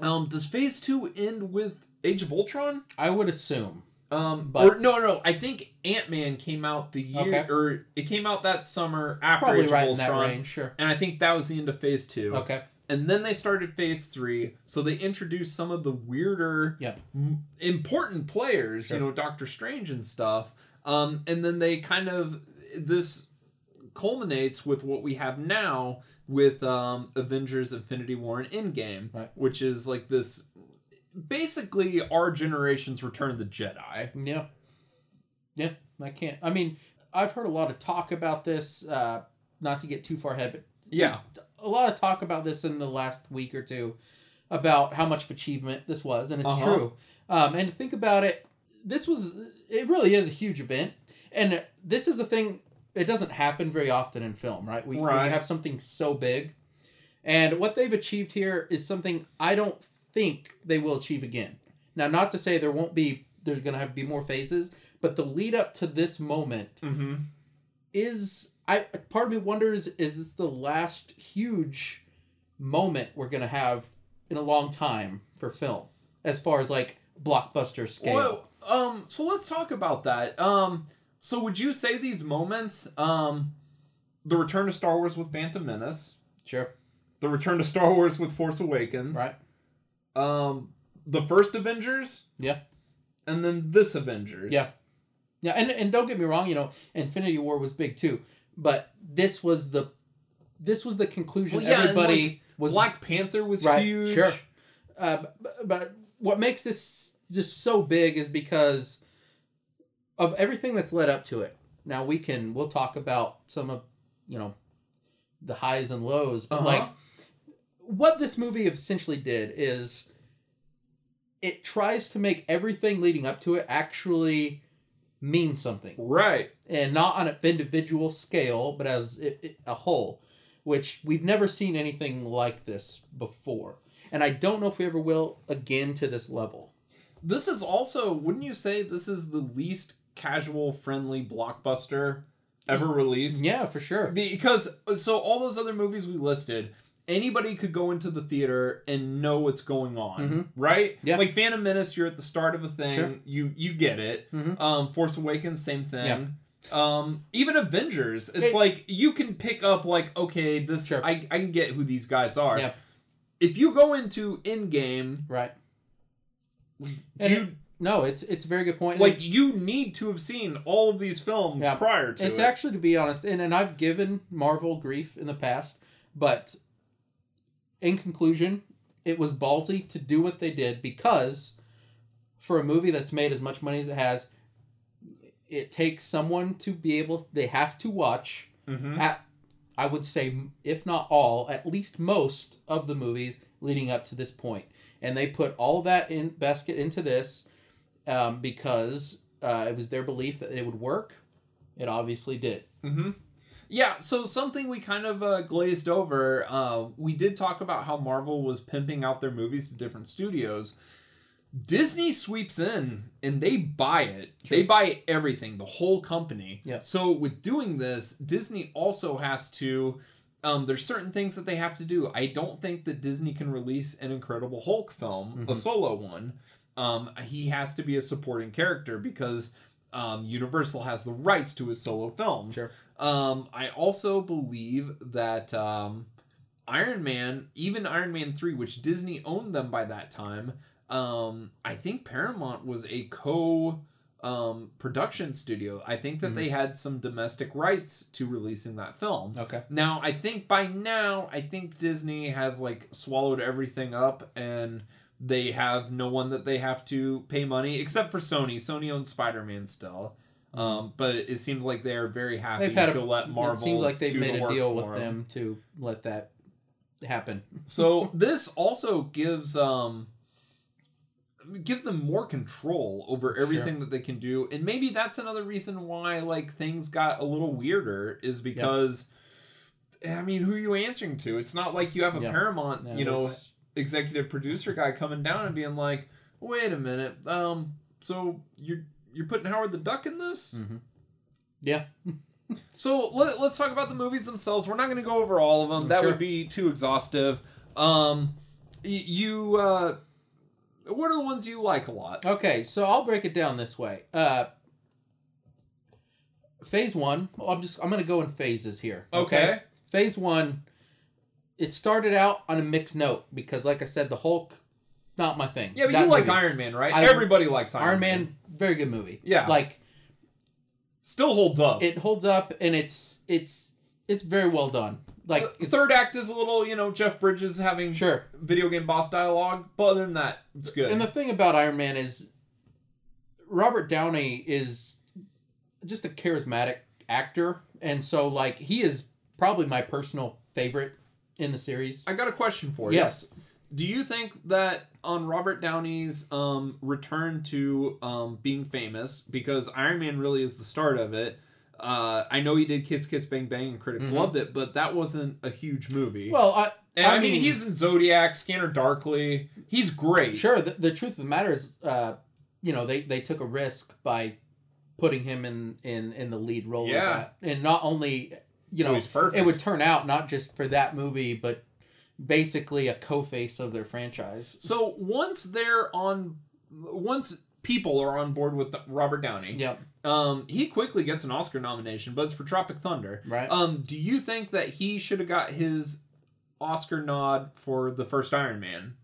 Um, does phase two end with Age of Ultron? I would assume. Um, But- or no, no, I think Ant Man came out the year, Okay. or it came out that summer after Probably Age right of in that Ultron, range. Sure. and I think that was the end of phase two. Okay. And then they started phase three, so they introduced some of the weirder, Yep. m- important players, Sure. you know, Doctor Strange and stuff. Um, and then they kind of this culminates with what we have now with um, Avengers: Infinity War and Endgame, Right. which is like this, basically our generation's Return of the Jedi. Yeah. Yeah. I can't. I mean, I've heard a lot of talk about this. Uh, not to get too far ahead, but Yeah, just a lot of talk about this in the last week or two about how much of achievement this was, and it's Uh-huh. true. Um, and to think about it, this was it really is a huge event, and this is a thing. It doesn't happen very often in film, right? We, Right. we have something so big, and what they've achieved here is something I don't think they will achieve again. Now, not to say there won't be. There's going to have to be more phases, but the lead up to this moment mm-hmm. is I part of me wonders is this the last huge moment we're gonna have in a long time for film as far as like blockbuster scale. Well, um, so let's talk about that. Um, so would you say these moments, um, the return of Star Wars with Phantom Menace, Sure. the return of Star Wars with Force Awakens, Right. Um, the first Avengers, Yeah. and then this Avengers, Yeah. Yeah, and and don't get me wrong, you know, Infinity War was big too, but this was the this was the conclusion Well, yeah, everybody was Black Panther was Right, huge. sure. Uh, but, but what makes this just so big is because of everything that's led up to it. Now we can we'll talk about some of you know the highs and lows, but Uh-huh. like what this movie essentially did is it tries to make everything leading up to it actually mean something Right. and not on an individual scale, but as a whole, which we've never seen anything like this before. And I don't know if we ever will again to this level. This is also, wouldn't you say this is the least casual friendly blockbuster ever mm, released? Yeah, for sure. Because so all those other movies we listed, anybody could go into the theater and know what's going on, Mhm. right? Yeah. Like Phantom Menace, you're at the start of a thing, Sure. you you get it. Mhm. Um, Force Awakens, same thing. Yeah. Um, even Avengers, it's It- like you can pick up like okay, this Sure. I I can get who these guys are. Yeah. If you go into Endgame, Right. And you it- no, it's it's a very good point. like you need to have seen all of these films Yeah. prior to it's it. actually to be honest, and, and I've given Marvel grief in the past, but in conclusion, it was ballsy to do what they did because for a movie that's made as much money as it has, it takes someone to be able they have to watch Mhm. at I would say if not all, at least most of the movies leading up to this point. And they put all that in basket into this um, because uh, it was their belief that it would work. It obviously did. Mm-hmm. Yeah, so something we kind of uh, glazed over. Uh, we did talk about how Marvel was pimping out their movies to different studios. Disney sweeps in and they buy it. Sure. They buy everything, the whole company. Yeah. So with doing this, Disney also has to. Um, there's certain things that they have to do. I don't think that Disney can release an Incredible Hulk film, a Mhm. solo one. Um, he has to be a supporting character because um, Universal has the rights to his solo films. Sure. Um, I also believe that um, Iron Man, even Iron Man 3, which Disney owned them by that time, um, I think Paramount was a co um, production studio. I think that Mhm. they had some domestic rights to releasing that film. Okay. Now, I think by now, I think Disney has like swallowed everything up and they have no one that they have to pay money except for Sony. Sony owns Spider Man still. Um, but it seems like they are very happy to a, let Marvel. It seems like they've made the a deal with them to let that happen. So this also gives um gives them more control over everything that they can do, and maybe that's another reason why like things got a little weirder is because. I mean, who are you answering to? It's not like you have a. Paramount, Yeah, you know, executive producer guy coming down and being like, "Wait a minute, um, so you're you're putting Howard the Duck in this?" Mhm. Yeah. So let, let's talk about the movies themselves. We're not going to go over all of them. That Sure. would be too exhaustive. Um, you, uh, what are the ones you like a lot? Okay, so I'll break it down this way. Uh, phase one. I'm just I'm gonna go in phases here. Okay. Phase one. It started out on a mixed note because, like I said, the Hulk, not my thing. Yeah, but That you like movie. Iron Man, right? I- Everybody likes Iron, Iron Man. Very good movie. Yeah. Like Still holds up. it holds up and it's it's it's very well done. Like uh, the third act is a little, you know, Jeff Bridges having Sure. video game boss dialogue, but other than that, it's good. And the thing about Iron Man is Robert Downey is just a charismatic actor, and so like he is probably my personal favorite in the series. I got a question for you. Yes. Do you think that on Robert Downey's um, return to um, being famous, because Iron Man really is the start of it? Uh, I know he did Kiss Kiss Bang Bang and critics Mhm. loved it, but that wasn't a huge movie. Well, I, and I, I mean, mean- he's in Zodiac, Scanner Darkly. He's great. sure. The, the truth of the matter is, uh, you know, they they took a risk by putting him in in in the lead role. Yeah. Of that. and not only you know it would turn out not just for that movie, but basically a co-face of their franchise. So once they're on, once people are on board with Robert Downey, Yep. um, he quickly gets an Oscar nomination, but it's for Tropic Thunder. Right. Um, do you think that he should have got his Oscar nod for the first Iron Man?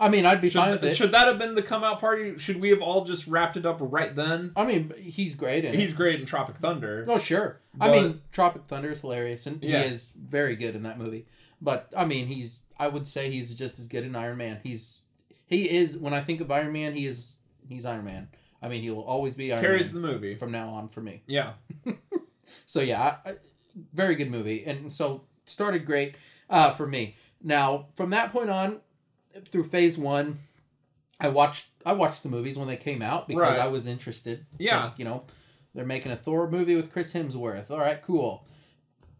I mean, I'd be Should, fine with it. should that have been the come out party? Should we have all just wrapped it up right then? I mean, he's great in He's it. great in Tropic Thunder. Oh, sure. I mean, Tropic Thunder is hilarious, and Yeah. he is very good in that movie. But I mean, he's I would say he's just as good in Iron Man. He's he is when I think of Iron Man, he is he's Iron Man. I mean, he will always be Iron Man. Carries Man the movie. from now on for me. Yeah. So yeah, I, very good movie, and so started great uh, for me. Now from that point on, through Phase One, I watched I watched the movies when they came out because Right. I was interested. Yeah. Like, you know, They're making a Thor movie with Chris Hemsworth. All right, cool.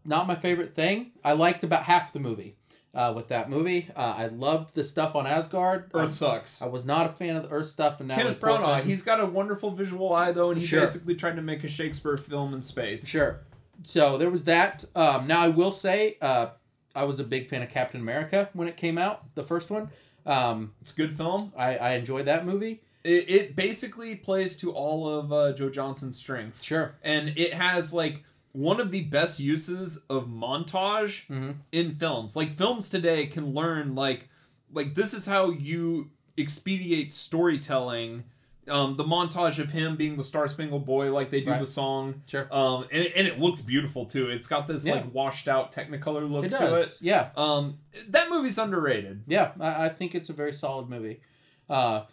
Not my favorite thing. I liked about half the movie. Uh, with that movie, uh, I loved the stuff on Asgard. Earth sucks. I was not a fan of the Earth stuff, and that Kenneth Branagh, he's got a wonderful visual eye though, and he Sure. basically tried to make a Shakespeare film in space. Sure. So there was that. Um, now I will say, uh, I was a big fan of Captain America when it came out, the first one. Um, It's a good film. I, I enjoyed that movie. It, it basically plays to all of uh, Joe Johnston's strengths. Sure. and it has like one of the best uses of montage Mhm. in films. Like films today can learn like like this is how you expedite storytelling. Um, the montage of him being the Star Spangled Boy, like they do Right. the song, Sure. um, and, it- and it looks beautiful too. It's got this Yeah. like washed out Technicolor look It to it. Yeah. Um, that movie's underrated. Yeah. I, I think it's a very solid movie. Uh,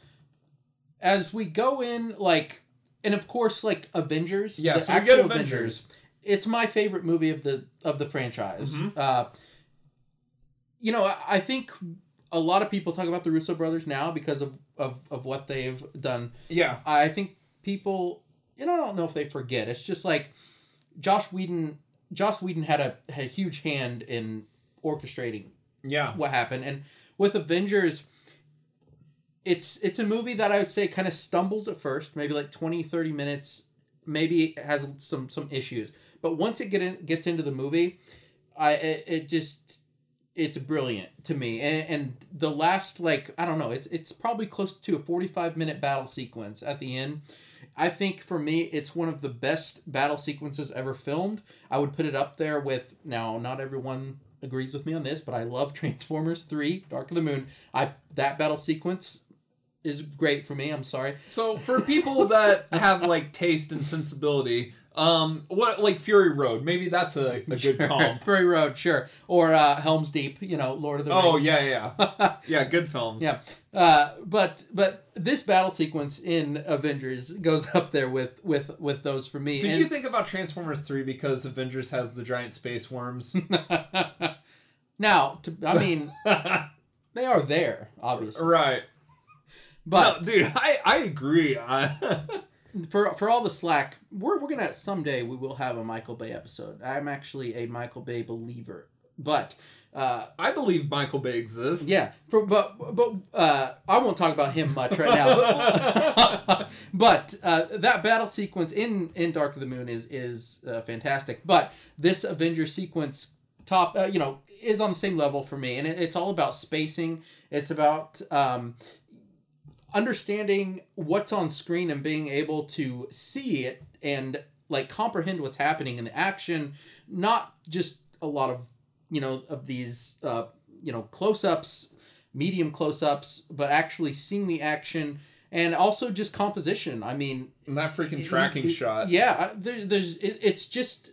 as we go in, like, and of course, like Avengers. Yeah, the so we get actual Avengers. It's my favorite movie of the of the franchise. Mhm. Uh, you know, I, I think a lot of people talk about the Russo brothers now because of, of, of what they've done. Yeah, I think people, you know, I don't know if they forget. It's just like Joss Whedon. Joss Whedon had a, had a huge hand in orchestrating yeah, what happened, and with Avengers, it's it's a movie that I would say kind of stumbles at first, maybe like 20, 30 minutes, maybe it has some some issues, but once it get in, gets into the movie, I it, it just it's brilliant to me. And, and the last like i don't know it's it's probably close to a 45 minute battle sequence at the end. I think for me it's one of the best battle sequences ever filmed. I would put it up there with now not everyone agrees with me on this but i love transformers 3 dark of the moon. I that battle sequence is great for me i'm sorry. So for people that have like taste and sensibility, um, what like Fury Road, maybe that's a, a good Sure. comp. Fury Road, sure, or uh, Helm's Deep, you know, Lord of the Rings. Oh yeah, yeah, yeah. Good films. Yeah, uh, but but this battle sequence in Avengers goes up there with with with those for me. Did And- you think about Transformers three because Avengers has the giant space worms? now, to, I mean, they are there, obviously, right. but no, dude, I I agree. I, for for all the slack, we're we're gonna someday we will have a Michael Bay episode. I'm actually a Michael Bay believer, but. Uh, I believe Michael Bay exists. yeah, for, but but uh, I won't talk about him much right now. But, but uh, that battle sequence in in Dark of the Moon is is uh, fantastic. But this Avengers sequence top uh, you know is on the same level for me, and it, it's all about spacing. It's about um, understanding what's on screen and being able to see it and like comprehend what's happening in the action, not just a lot of you know of these uh, you know close-ups medium close-ups but actually seeing the action and also just composition i mean And that freaking tracking it- shot. yeah I- there, there's it, it's just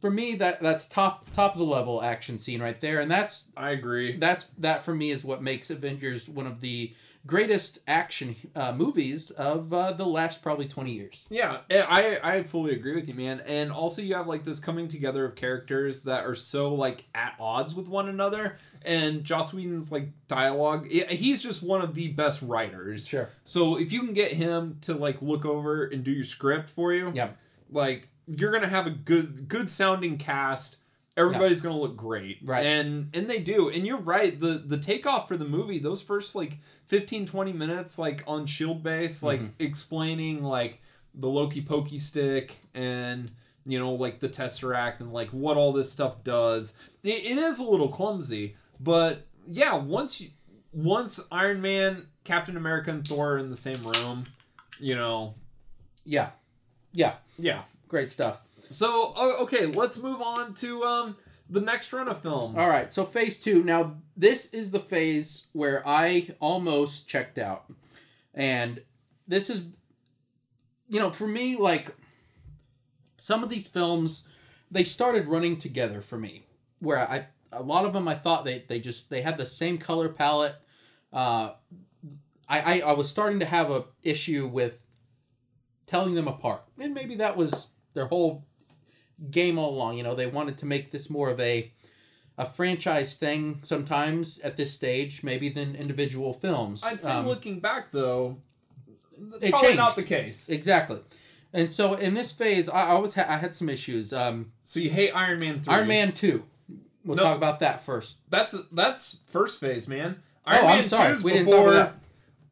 for me that that's top top of the level action scene right there and that's I agree. that's that for me is what makes avengers one of the greatest action uh, movies of uh, the last probably 20 years Yeah, eh, I I fully agree with you, man. And also, you have like this coming together of characters that are so like at odds with one another. And Joss Whedon's like dialogue, yeah, he's just one of the best writers. sure So if you can get him to like look over and do your script for you, yeah like you're gonna have a good good sounding cast. Everybody's gonna look great, Right. And and they do. And you're right. The the takeoff for the movie, those first like 15, 20 minutes, like on Shield base, like mm-hmm. explaining like the Loki pokey stick and you know like the Tesseract and like what all this stuff does. It, it is a little clumsy, but yeah, once you once Iron Man, Captain America, and Thor are in the same room, you know, yeah yeah yeah, great stuff so okay, let's move on to um the next run of films. All right, so phase two. Now, this is the phase where I almost checked out. And this is, you know, for me, like, some of these films, they started running together for me. Where I, a lot of them, I thought they, they just, they had the same color palette. Uh, I, I, I was starting to have a issue with telling them apart. And maybe that was their whole game all along. You know, they wanted to make this more of a a franchise thing sometimes at this stage, maybe than individual films. I'd say Um, looking back though, it probably changed. not the case. exactly. And so in this phase, I always ha- I had some issues. Um, So you hate Iron Man three. Iron Man two. We'll No. talk about that first. That's that's first phase, man. Oh, Man I'm sorry. 2's We didn't talk about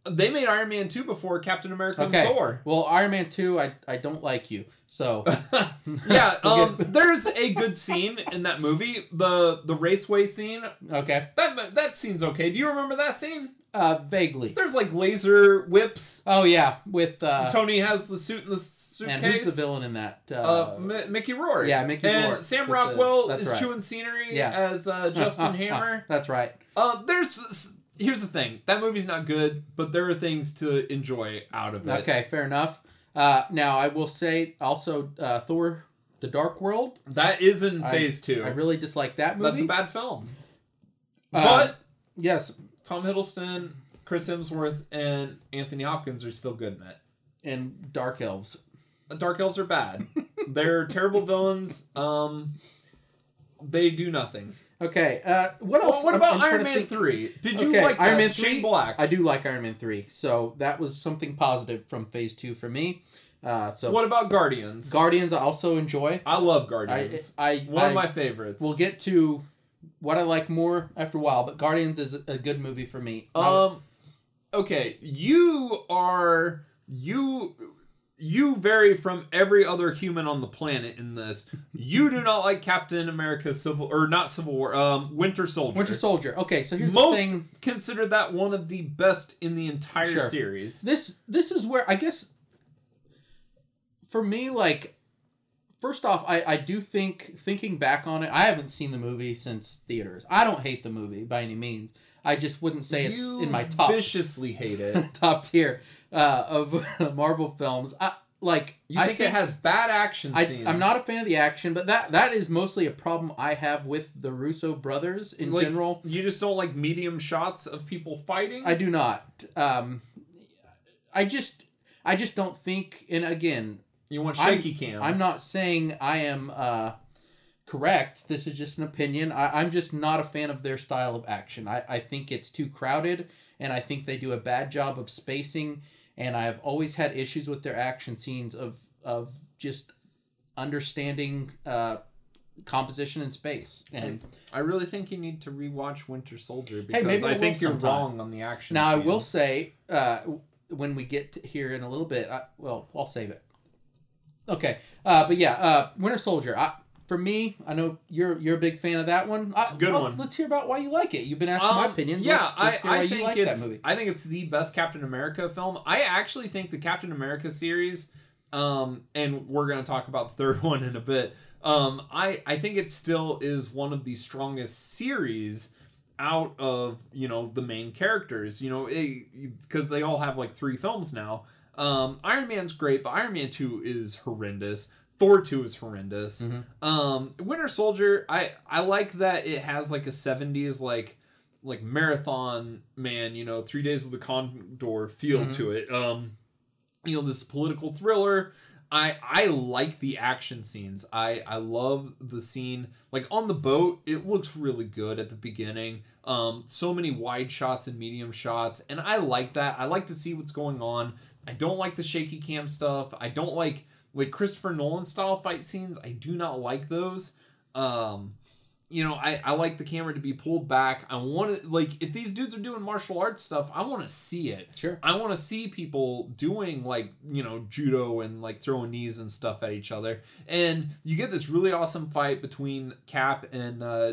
they made Iron Man two before Captain America Okay. and Thor. Well, Iron Man two, I I don't like you. So yeah, um, there's a good scene in that movie. The the raceway scene. okay, That that scene's okay. Do you remember that scene? uh, vaguely. There's like laser whips. Oh yeah, with uh, Tony has the suit in the suitcase. and who's the villain in that? Uh, Uh, M- Mickey Rourke. yeah, Mickey and Rourke Sam with the- Rockwell is right. chewing scenery Yeah. as uh, Justin uh, uh, Hammer. that's right. Uh, there's here's the thing. That movie's not good, but there are things to enjoy out of it. Okay, fair enough. Uh, now I will say also uh, Thor: The Dark World. That is in I- phase two. I really dislike that movie. That's a bad film. Uh, but yes, Tom Hiddleston, Chris Hemsworth, and Anthony Hopkins are still good in it. and Dark Elves. Dark Elves are bad. They're terrible villains. Um, they do nothing. Okay, uh, what Well, else? what I'm- about I'm Iron Man think- three? Did you Okay, like Iron that? Man Shane 3? Black? I do like Iron Man three, so that was something positive from Phase two for me. Uh, so What about Guardians? Guardians I also enjoy. I love Guardians. I One I, of my favorites. We'll get to what I like more after a while, but Guardians is a good movie for me. Um, okay, you are you you vary from every other human on the planet in this. You do not like Captain America Civil or not Civil War. Um, Winter Soldier. Winter Soldier. Okay, so here's Most the thing. consider that one of the best in the entire Sure. series. This this is where I guess for me, like first off, I, I do think thinking back on it, I haven't seen the movie since theaters. I don't hate the movie by any means. I just wouldn't say it's in my top viciously hate it. top tier uh, of Marvel films. I like You I think, it has bad action I, scenes? I'm not a fan of the action, but that that is mostly a problem I have with the Russo brothers in Like, general. You just don't like medium shots of people fighting. I do not. Um, I just I just don't think. And again, you want I'm- shaky cam. I'm not saying I am uh, correct. This is just an opinion. I, I'm just not a fan of their style of action. I, I think it's too crowded, and I think they do a bad job of spacing. And I've always had issues with their action scenes of of just understanding uh, composition and space. And I really think you need to rewatch Winter Soldier because maybe I I think you're sometime. wrong on the action. now I will say uh, when we get here in a little bit. I, well, I'll save it. Okay, uh, but yeah, uh, Winter Soldier. I, for me, I know you're you're a big fan of that one. It's a good one. Let's hear about why you like it. You've been asking my opinion. Yeah, Let- let's I, I think like it's that movie. I think it's the best Captain America film. I actually think the Captain America series, um, and we're gonna talk about the third one in a bit. Um, I I think it still is one of the strongest series out of you know the main characters. You know, because they all have like three films now. Um, Iron Man's great, but Iron Man two is horrendous. Thor two is horrendous. Mm-hmm. Um, Winter Soldier, I I like that it has like a seventies like like marathon man, you know, three days of the Condor feel Mm-hmm. to it. Um, you know, this political thriller. I I like the action scenes. I I love the scene like on the boat. It looks really good at the beginning. Um, so many wide shots and medium shots, and I like that. I like to see what's going on. I don't like the shaky cam stuff. I don't like like Christopher Nolan style fight scenes. I do not like those. Um, you know, I, I like the camera to be pulled back. I want to like if these dudes are doing martial arts stuff, I want to see it. Sure. I want to see people doing like you know judo and like throwing knees and stuff at each other, and you get this really awesome fight between Cap and uh,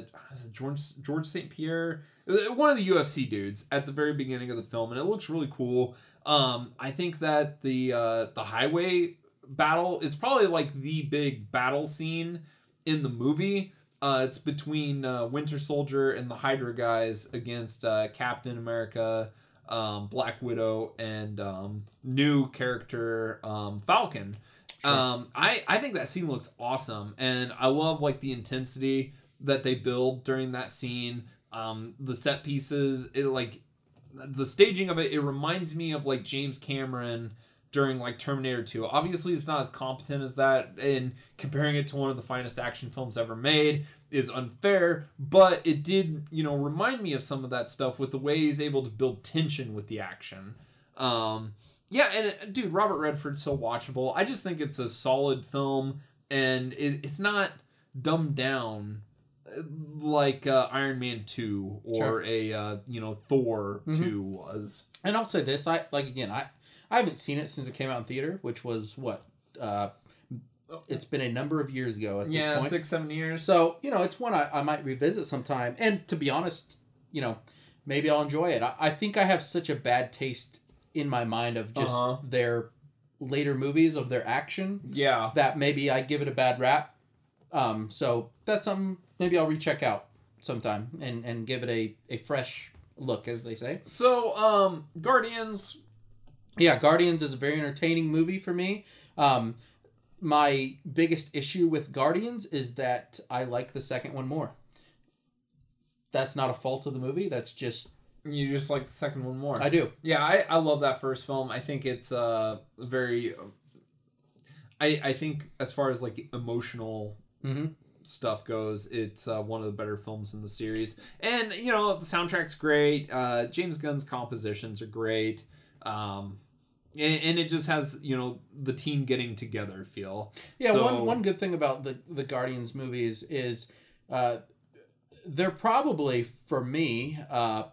George George St Pierre, Uh, one of the UFC dudes at the very beginning of the film, and it looks really cool. Um, I think that the uh, the highway battle It's probably like the big battle scene in the movie. Uh, it's between uh, Winter Soldier and the Hydra guys against uh, Captain America, um, Black Widow, and um, new character um, Falcon. Sure. Um, I I think that scene looks awesome, and I love like the intensity that they build during that scene. Um, the set pieces, it like the staging of it. It reminds me of like James Cameron during like Terminator 2. Obviously, it's not as competent as that, and comparing it to one of the finest action films ever made is unfair, but it did, you know, remind me of some of that stuff with the way he's able to build tension with the action. Um, yeah, and it, dude, Robert Redford's so watchable. I just think it's a solid film, and it, it's not dumbed down uh, like uh, Iron Man two or Sure. a uh, you know Thor Mhm. two was. And I'll say this: I like again. I I haven't seen it since it came out in theater, which was what. Uh, it's been a number of years ago at this Yeah, point. six seven years. So, you know, it's one I, I might revisit sometime. And to be honest, you know, maybe I'll enjoy it. I, I think I have such a bad taste in my mind of just Uh-huh. their later movies, of their action, Yeah, that maybe I give it a bad rap. Um, so that's something maybe I'll recheck out sometime and, and give it a, a fresh look, as they say. So, um, Guardians. Yeah, Guardians is a very entertaining movie for me. Um, my biggest issue with Guardians is that I like the second one more. That's not a fault of the movie. That's just You just like the second one more. I do. Yeah, I, I love that first film. I think it's uh very. I I think as far as like emotional hmm stuff goes, it's uh, one of the better films in the series. And you know the soundtrack's great. Uh, James Gunn's compositions are great. Um, and, and it just has you know the team getting together feel. Yeah, So- one one good thing about the the Guardians movies is uh, they're probably for me uh,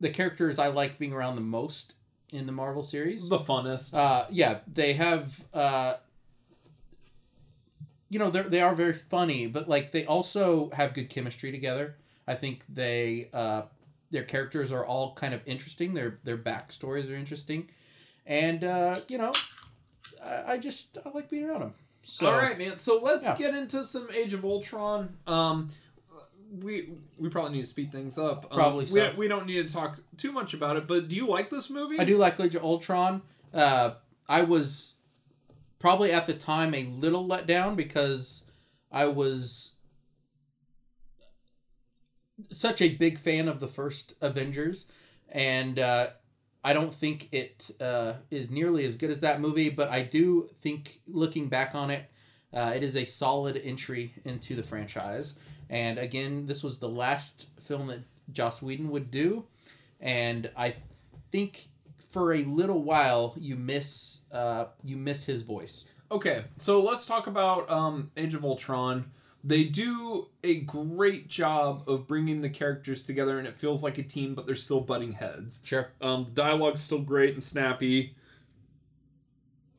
the characters I like being around the most in the Marvel series. The funnest. Uh, yeah, they have. Uh, you know, they they are very funny, but like they also have good chemistry together. I think they uh, their characters are all kind of interesting. Their their backstories are interesting, and uh, you know, I, I just I like being around them. So, All right, man. So let's Yeah. get into some Age of Ultron. Um, we we probably need to speed things up. Um, Probably We, we don't need to talk too much about it. But do you like this movie? I do like Age of Ultron. Uh, I was probably at the time a little let down because I was such a big fan of the first Avengers, and uh, I don't think it uh, is nearly as good as that movie. But I do think, looking back on it, uh, it is a solid entry into the franchise. And again, this was the last film that Joss Whedon would do, and I think for a little while you miss uh, you miss his voice. Okay, so let's talk about um, Age of Ultron. They do a great job of bringing the characters together, and it feels like a team, but they're still butting heads. Sure. Um, the dialogue's still great and snappy.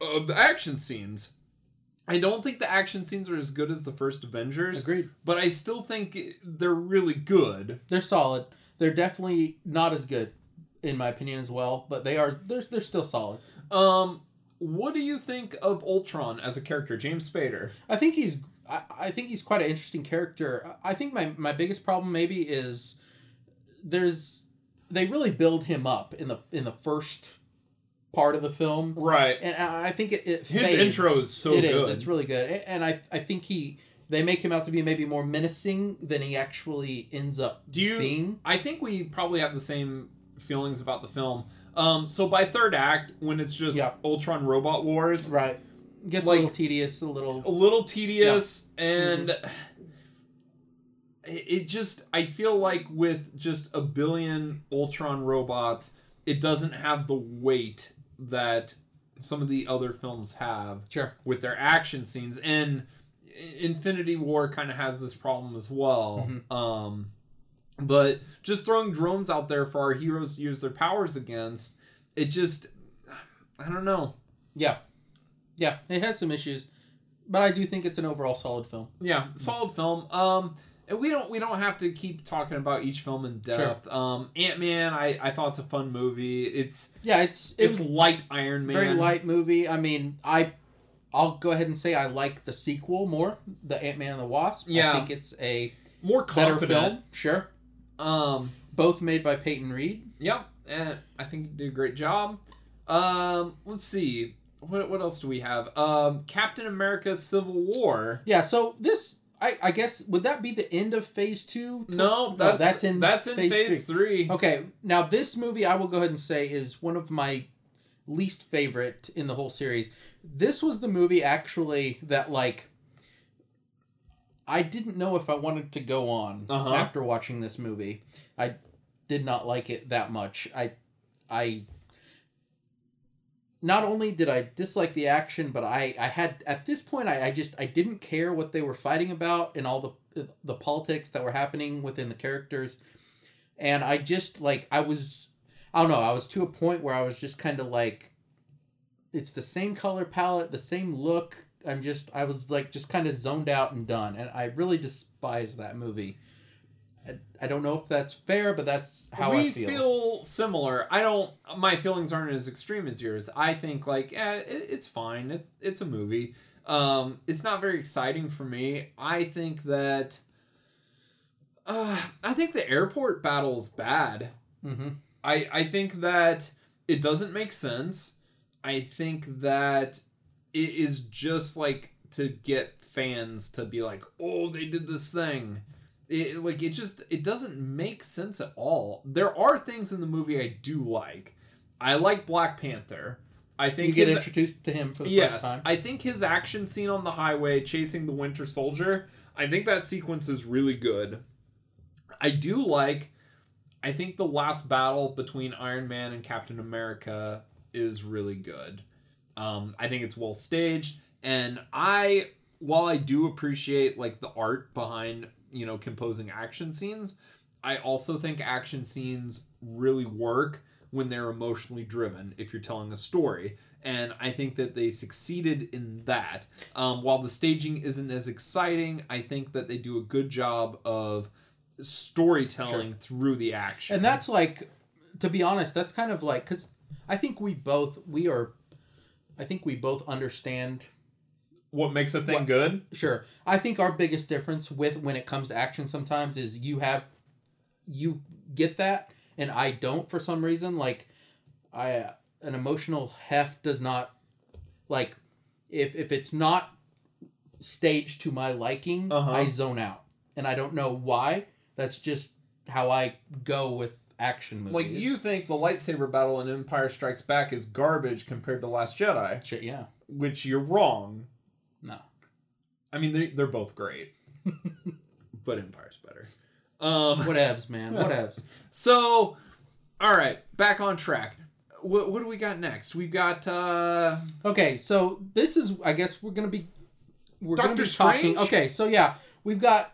Uh, the action scenes. I don't think the action scenes are as good as the first Avengers, Agreed. but I still think they're really good. They're solid. They're definitely not as good, in my opinion, as well. But they are. They're they're still solid. Um, what do you think of Ultron as a character, James Spader? I think he's. I, I think he's quite an interesting character. I think my my biggest problem maybe is there's they really build him up in the in the first part of the film. Right. and I think it, it His fades. intro is so It is. it's really good, and I I think he they make him out to be maybe more menacing than he actually ends up Do you? being. I think we probably have the same feelings about the film. Um, so by third act, when it's just Yeah. Ultron robot wars, Right, gets Like- a little tedious, a little. a little tedious and Mm-hmm. it it just I feel like with just a billion Ultron robots, it doesn't have the weight that some of the other films have Sure. with their action scenes and Infinity War kind of has this problem as well. Mm-hmm. Um but just throwing drones out there for our heroes to use their powers against, it just I don't know. Yeah, yeah, it has some issues, but I do think it's an overall solid film. Yeah, solid film. Um, and we don't we don't have to keep talking about each film in depth. Um, Ant Man, I I thought it's a fun movie. It's Yeah, it's it's it's light Iron Man. very light movie. I mean, I. I'll go ahead and say I like the sequel more, the Ant Man and the Wasp. Yeah. I think it's a more better confident. film. Sure. Um, Both made by Peyton Reed. yep, and I think you did a great job. Um, let's see. What, what else do we have? Um, Captain America: Civil War. Yeah, so this I, I guess would that be the end of phase two? No, that's that's in that's in phase phase, three. Okay, now this movie I will go ahead and say is one of my least favorite in the whole series. This was the movie actually that like I didn't know if I wanted to go on Uh-huh. after watching this movie. I did not like it that much. I I not only did I dislike the action, but I, I had at this point I, I just I didn't care what they were fighting about and all the the politics that were happening within the characters, and I just like I was I don't know I was to a point where I was just kind of like, it's the same color palette, the same look. I'm just I was like just kind of zoned out and done, and I really despise that movie. I, don't know if that's fair, but that's how we I feel. feel similar. I don't. My feelings aren't as extreme as yours. I think like, eh, it, it's fine. It, it's a movie. Um, it's not very exciting for me. I think that. Uh, I think the airport battle is bad. Mm-hmm. I I think that it doesn't make sense. I think that it is just like to get fans to be like, "Oh, they did this thing." It like it just it doesn't make sense at all. There are things in the movie I do like. I like Black Panther. I think You get his- introduced to him for the yes, first time. I think his action scene on the highway chasing the Winter Soldier, I think that sequence is really good. I do like I think the last battle between Iron Man and Captain America is really good. Um, I think it's well staged and I while I do appreciate like the art behind, you know, composing action scenes, I also think action scenes really work when they're emotionally driven if you're telling a story. And I think that they succeeded in that. Um, while the staging isn't as exciting, I think that they do a good job of storytelling through the action. and that's like to be honest that's kind of like because i think we both we are i think we both understand what makes a thing What- good. sure. I think our biggest difference with when it comes to action sometimes is you have you get that and i don't for some reason. Like i an emotional heft does not like if if it's not staged to my liking Uh-huh. i zone out. And i don't know why. That's just how i go with action movies. Like you think the lightsaber battle in Empire Strikes Back is garbage compared to Last Jedi, Shit, yeah. Which you're wrong. No I mean, they they're both great, but Empire's better. Um, Whatevs, man. Whatevs. So, all right, back on track. What, what do we got next? We've got uh Okay, so this is I guess we're gonna be we're gonna Doctor be talking okay, so yeah, we've got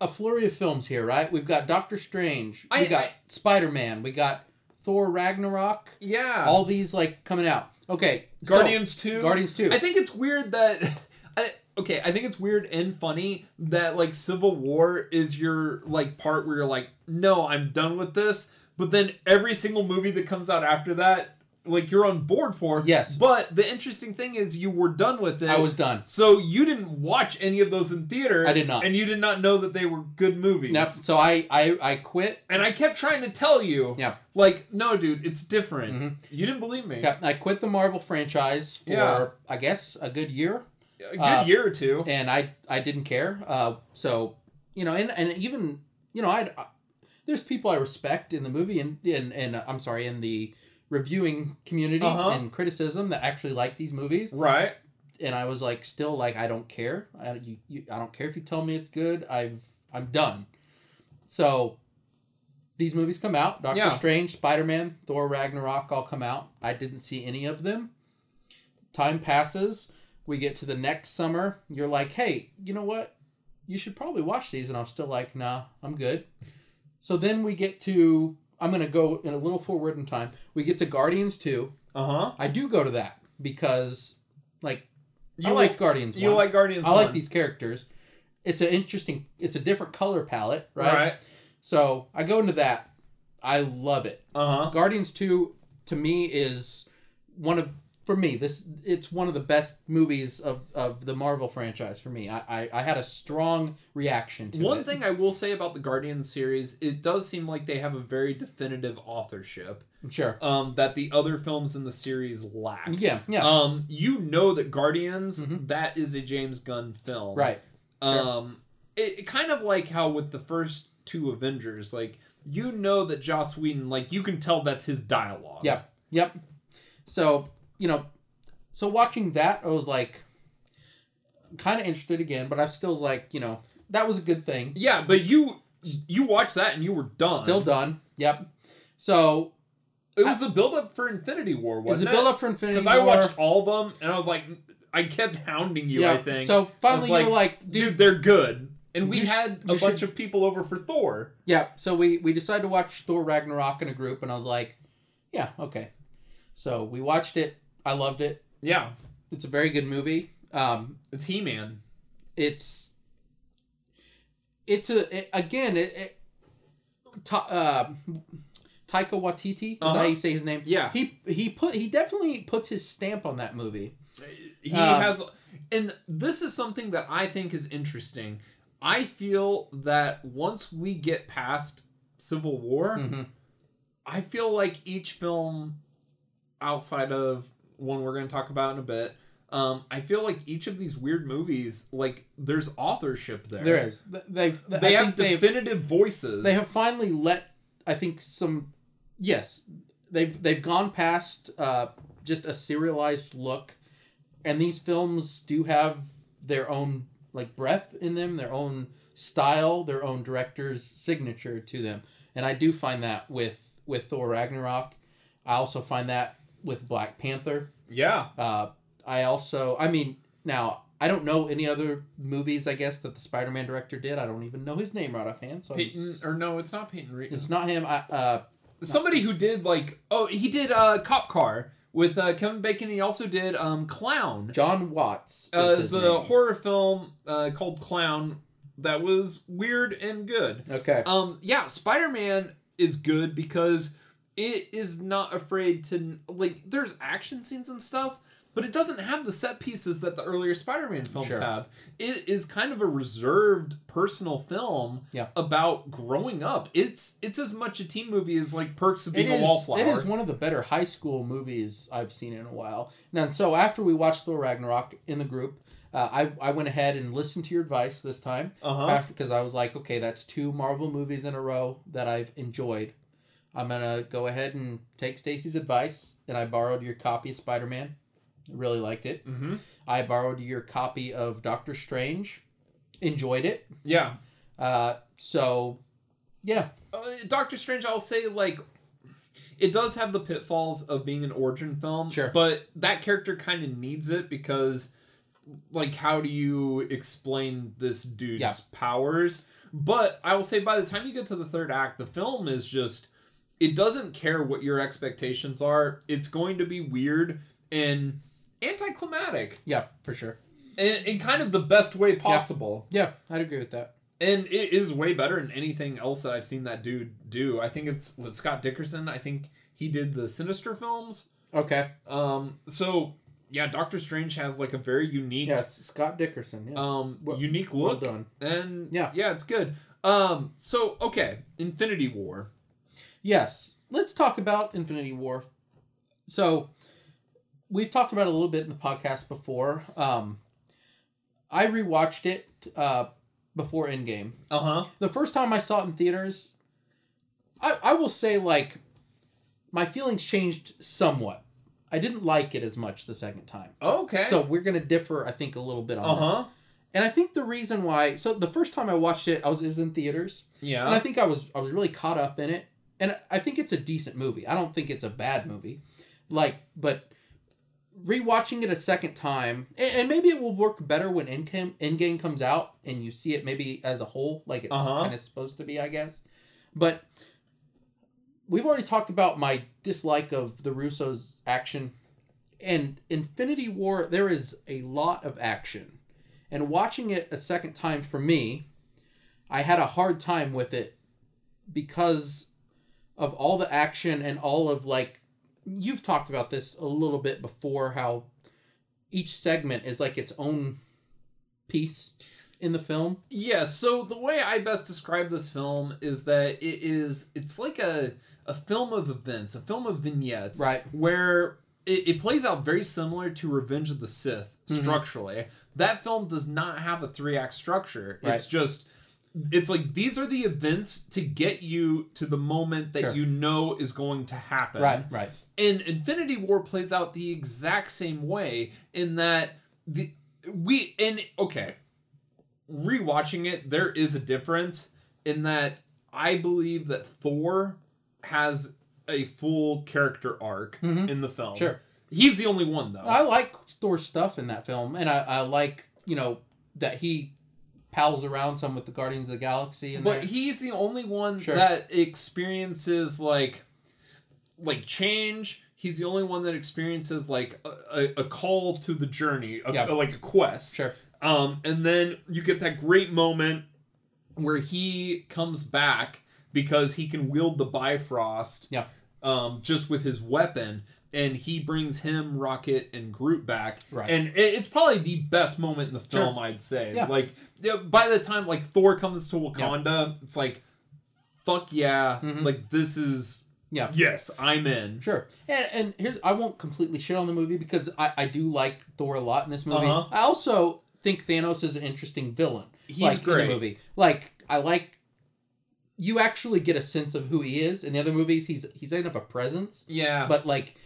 a flurry of films here, right? We've got Doctor Strange, we I- got I- Spider Man, we got Thor Ragnarok, yeah, all these like coming out. Okay. so- Guardians 2. Guardians 2. I think it's weird that I, okay, I think it's weird and funny that like Civil War is your like part where you're like, "No, I'm done with this." But then every single movie that comes out after that like you're on board for. Yes. But the interesting thing is you were done with it. I was done. So you didn't watch any of those in theater. I did not. And you did not know that they were good movies. Yep. So I I I quit. And I kept trying to tell you. Yeah. Like, no, dude, it's different. Mhm. You didn't believe me. Yeah, I quit the Marvel franchise for Yeah. I guess a good year. A good Uh, year or two. and I I didn't care. Uh, so you know, and and even you know, I there's people I respect in the movie and and and uh, I'm sorry in the reviewing community Uh-huh. and criticism that actually like these movies, Right. and I was like, still like, I don't care. I you, you I don't care if you tell me it's good. I've I'm done. So. These movies come out. Doctor Yeah. Strange, Spider Man, Thor Ragnarok all come out. I didn't see any of them. Time passes. We get to the next summer. You're like, hey, you know what? You should probably watch these. And I'm still like, nah, I'm good. So then we get to, I'm going to go in a little forward in time. We get to Guardians 2. Uh huh. I do go to that because, like, You I like Guardians You 1. like Guardians. I like these characters. It's an interesting, it's a different color palette, right? Right. So I go into that. I love it. Uh huh. Guardians 2 to me is one of for me this it's one of the best movies of, of the Marvel franchise for me. I, I, I had a strong reaction to it. One it. thing I will say about the Guardian series, it does seem like they have a very definitive authorship Sure. um, that the other films in the series lack. Yeah, yeah. Um, you know that Guardians, Mhm. that is a James Gunn film. right. Sure. Um, it, it kind of like how with the first two Avengers, like you know that Joss Whedon, like you can tell that's his dialogue. Yep. Yep. So, you know, so watching that I was like kind of interested again, but I still was like, you know, that was a good thing. Yeah, but you you watched that and you were done. Still done. Yep. So, It was the build up for Infinity War, wasn't the it? build up for Infinity War? Because I watched all of them, and I was like, I kept hounding you. yeah. I think. So finally, you was were like, dude, dude, they're good. And we you sh- had a bunch should- of people over for Thor. yeah. So we we decided to watch Thor Ragnarok in a group, and I was like, yeah, okay. So we watched it. I loved it. Yeah, It's a very good movie. Um, it's He Man. it's it's a it, again it, it Ta, uh, Taika Waititi is Uh-huh. how you say his name. Yeah. he he put he definitely puts his stamp on that movie. He Um, has, and this is something that I think is interesting. I feel that once we get past Civil War, Mhm. I feel like each film outside of one we're going to talk about in a bit, um, I feel like each of these weird movies, like there's authorship there. There is they've They I have definitive voices. they have finally let I think some yes they've they've gone past uh, just a serialized look, and these films do have their own like breath in them, their own style, their own director's signature to them, and I do find that with with Thor Ragnarok. I also find that with Black Panther. yeah. Uh, I also, I mean, now I don't know any other movies. I guess that the Spider-Man director did. I don't even know his name right offhand. So Peyton, or no, it's not Peyton Reed. it's not him. I, uh, Somebody who did like, oh, he did uh, Cop Car with uh, Kevin Bacon. He also did um, Clown. John Watts. uh, is is his a name. horror film uh, called Clown that was weird and good. Okay. Um, yeah, Spider Man is good because it is not afraid to like. There's action scenes and stuff, but it doesn't have the set pieces that the earlier Spider Man films Sure. have. It is kind of a reserved, personal film Yeah. about growing up. It's it's as much a teen movie as like Perks of Being a Wallflower. it is one of the better high school movies I've seen in a while. Now, so after we watched Thor Ragnarok in the group, uh, I, I went ahead and listened to your advice this time. Because I was like, okay, that's two Marvel movies in a row that I've enjoyed. I'm gonna go ahead and take Stacy's advice, and I borrowed your copy of Spider Man. Really liked it. Mm-hmm. I borrowed your copy of Doctor Strange. Enjoyed it. Yeah. Uh, so, yeah, uh, Doctor Strange, I'll say like it does have the pitfalls of being an origin film, Sure. but that character kind of needs it because like how do you explain this dude's Yeah. powers? But I will say by the time you get to the third act, the film is just it doesn't care what your expectations are. It's going to be weird and anticlimactic yeah, for sure. in, in kind of the best way possible. Yeah, I'd agree with that. And it is way better than anything else that I've seen that dude do. I think it's with Scott Derrickson. I think he did the Sinister films. Okay. Um, so yeah, Doctor Strange has like a very unique, Yes, Scott Derrickson. Yes. um, Well- unique well done. and Yeah. yeah, it's good. Um, so okay, Infinity War. Yes, let's talk about Infinity War. So, we've talked about it a little bit in the podcast before. Um, I rewatched it uh, before Endgame. Uh huh. The first time I saw it in theaters, I, I will say, like, my feelings changed somewhat. I didn't like it as much the second time. Okay. So, we're going to differ, I think, a little bit on uh this. huh. And I think the reason why, so the first time I watched it, I was it was in theaters. Yeah. and I think I was I was really caught up in it, and I think it's a decent movie. I don't think it's a bad movie, like but rewatching it a second time, and, maybe it will work better when Endgame Endgame comes out and you see it maybe as a whole, like it's Uh-huh. kind of supposed to be, I guess. But we've already talked about my dislike of the Russos' action, and Infinity War. There is a lot of action, and watching it a second time for me. I had a hard time with it because of all the action and all of like you've talked about this a little bit before how each segment is like its own piece in the film. Yeah, so the way I best describe this film is that it is it's like a a film of events, a film of vignettes. Right. Where it, it plays out very similar to Revenge of the Sith Mhm. structurally. That film does not have a three act structure. Right. It's just it's like these are the events to get you to the moment that Sure. you know is going to happen. Right, right. And Infinity War plays out the exact same way in that the we and okay, rewatching it, there is a difference in that I believe that Thor has a full character arc Mhm. in the film. Sure. He's the only one though. I like Thor's stuff in that film, and I, I like you know that he pals around some with the Guardians of the Galaxy. And but he's the only one Sure. that experiences like like change. He's the only one that experiences like a, a, a call to the journey, a, Yeah. like a quest. sure, Um, and then you get that great moment where he comes back because he can wield the Bifrost Yeah. um, just with his weapon. And he brings him, Rocket, and Groot back. Right. And it's probably the best moment in the Sure. film, I'd say. Yeah. Like, yeah, by the time like Thor comes to Wakanda, it's like, fuck yeah. Mhm. Like, this is. Yeah. Yes, I'm in. sure. And and here's I won't completely shit on the movie because I I do like Thor a lot in this movie. Uh-huh. I also think Thanos is an interesting villain. He's like, great. in the movie. Like I like. You actually get a sense of who he is in the other movies. He's he's enough of a presence. Yeah. but like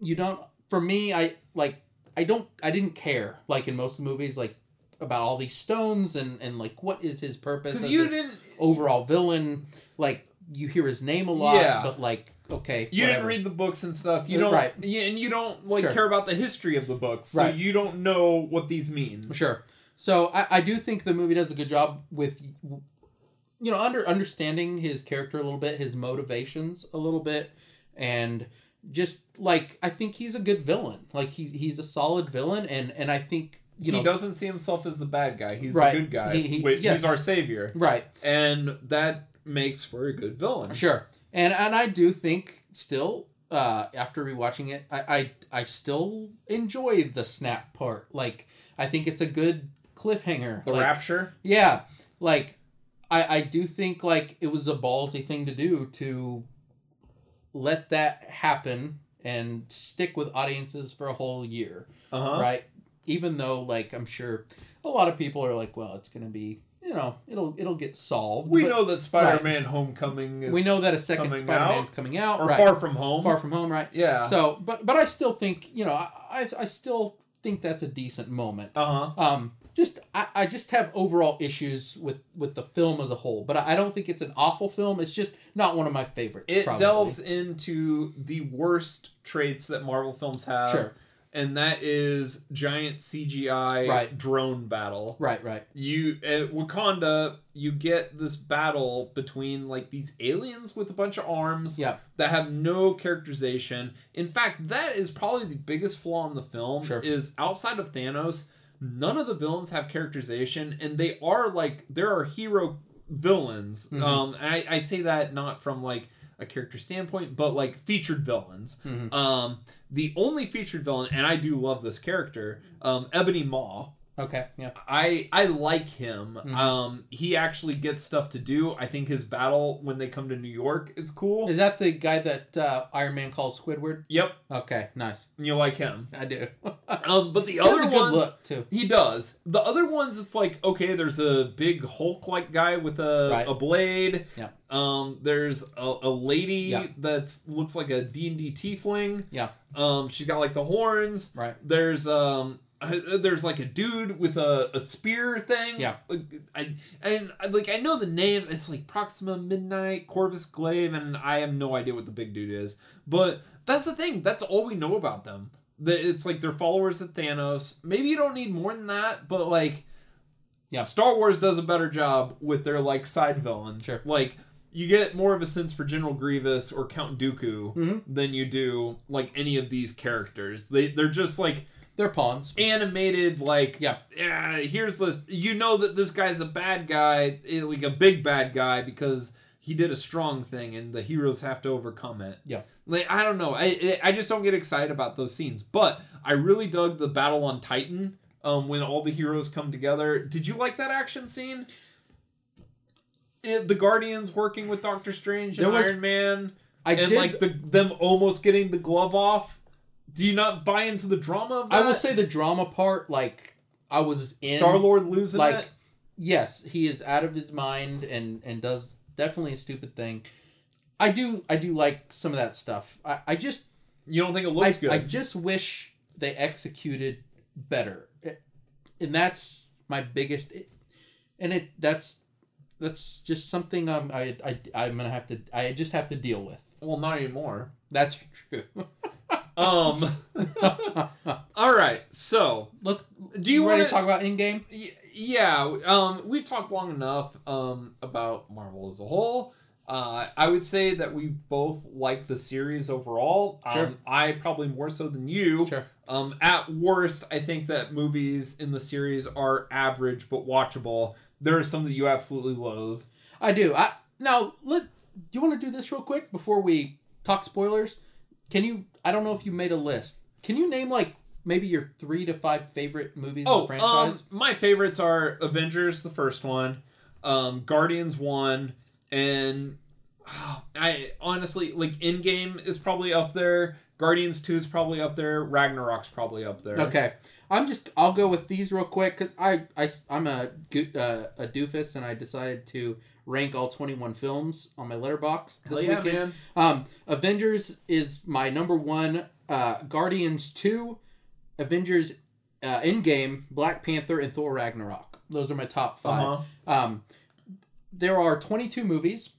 you don't for me i like i don't i didn't care like in most of the movies like about all these stones and and like what is his purpose Because as you this didn't. overall villain like you hear his name a lot Yeah. but like okay You whatever. didn't read the books and stuff. You don't, right. yeah, and you don't like Sure. care about the history of the books, so Right. you don't know what these mean. sure so I, I do think the movie does a good job with you know under understanding his character a little bit his motivations a little bit and just like i think he's a good villain like he's he's a solid villain and and i think you he know doesn't see himself as the bad guy. He's Right. the good guy. He- he- Wait, yes. He's our savior, right and that makes for a good villain. Sure, and and I do think still uh, after rewatching it, I, I I still enjoy the snap part. Like I think it's a good cliffhanger. The like, rapture. yeah, like I I do think like it was a ballsy thing to do to let that happen and stick with audiences for a whole year, Uh huh. right? Even though like I'm sure a lot of people are like, well, it's gonna be you know it'll it'll get solved. We but know that Spider-Man: Homecoming is we know that a second Spider-Man's out, coming out, or right? Far From Home. Far from home, right? yeah. So, but but I still think you know I I, I still think that's a decent moment. uh huh. Um, just I, I just have overall issues with with the film as a whole, but I, don't think it's an awful film. It's just not one of my favorites. It probably. delves into the worst traits that Marvel films have. Sure. And that is giant CGI Right. drone battle. Right, right. you at Wakanda, you get this battle between like these aliens with a bunch of arms Yeah, that have no characterization. In fact, that is probably the biggest flaw in the film. Sure. Is outside of Thanos, none of the villains have characterization, and they are like there are hero villains. Mhm. Um, and I, I say that not from like a character standpoint, but like featured villains. Mhm. Um, the only featured villain, and I do love this character, um, Ebony Maw. Okay, yeah, I I like him. Mhm. Um, he actually gets stuff to do. I think his battle when they come to New York is cool. is that the guy that uh, Iron Man calls Squidward? yep, Okay, nice. you like him. I do. Um, but the other ones, too. he does. The other ones, it's like okay, there's a big Hulk like guy with a Right. a blade. Yeah. Um, there's a, a lady Yeah. that's looks like a D and D tiefling. Yeah. Um, she's got like the horns. Right. There's um uh, there's like a dude with a, a spear thing. Yeah. Like, I and I- like I know the names. It's like Proxima Midnight, Corvus Glaive, and I have no idea what the big dude is. But that's the thing. That's all we know about them. That it's like they're followers of Thanos. Maybe you don't need more than that, but like Yeah. Star Wars does a better job with their like side villains. Sure. Like you get more of a sense for General Grievous or Count Dooku Mhm. than you do like any of these characters. They they're just like They're pawns. animated like Yeah. yeah here's the you know that this guy's a bad guy eh, like a big bad guy because he did a strong thing and the heroes have to overcome it Yeah. like i don't know i i just don't get excited about those scenes but i really dug the battle on titan um when all the heroes come together did you like that action scene It- the guardians working with doctor strange and was- iron man I and did. like the them almost getting the glove off do you not buy into the drama of that? I will say the drama part, like I was in Star Lord losing like it. yes he is out of his mind and and does definitely a stupid thing i do i do like some of that stuff i, I just You don't think it I, looks good? I just wish they executed better It- and that's my biggest and it that's that's just something I'm, I, I i'm gonna have to i just have to deal with Well, not anymore. That's true. Um. all right. So, Let's. do you want to talk about Endgame? Y- yeah, um, we've talked long enough um, about Marvel as a whole. Uh, I would say that we both like the series overall. Sure. Um, I probably more so than you. Sure. Um, at worst, I think that movies in the series are average but watchable. There are some that you absolutely loathe. I do. I now let. Do you want to do this real quick before we talk spoilers? Can you? I don't know if you made a list. Can you name like maybe your three to five favorite movies in the Oh, um, my favorites are Avengers, the first one, um, Guardians one, and I honestly like Endgame is probably up there. Guardians two is probably up there. Ragnarok's probably up there. Okay, I'm just. I'll go with these real quick because I, I I'm a uh, a doofus and I decided to rank all 21 films on my Letterboxd this yeah, weekend. man. Um, Avengers is my number one. Uh, Guardians two, Avengers, uh, Endgame, Black Panther, and Thor Ragnarok. Those are my top 5 Uh-huh. Um, there are 22 movies.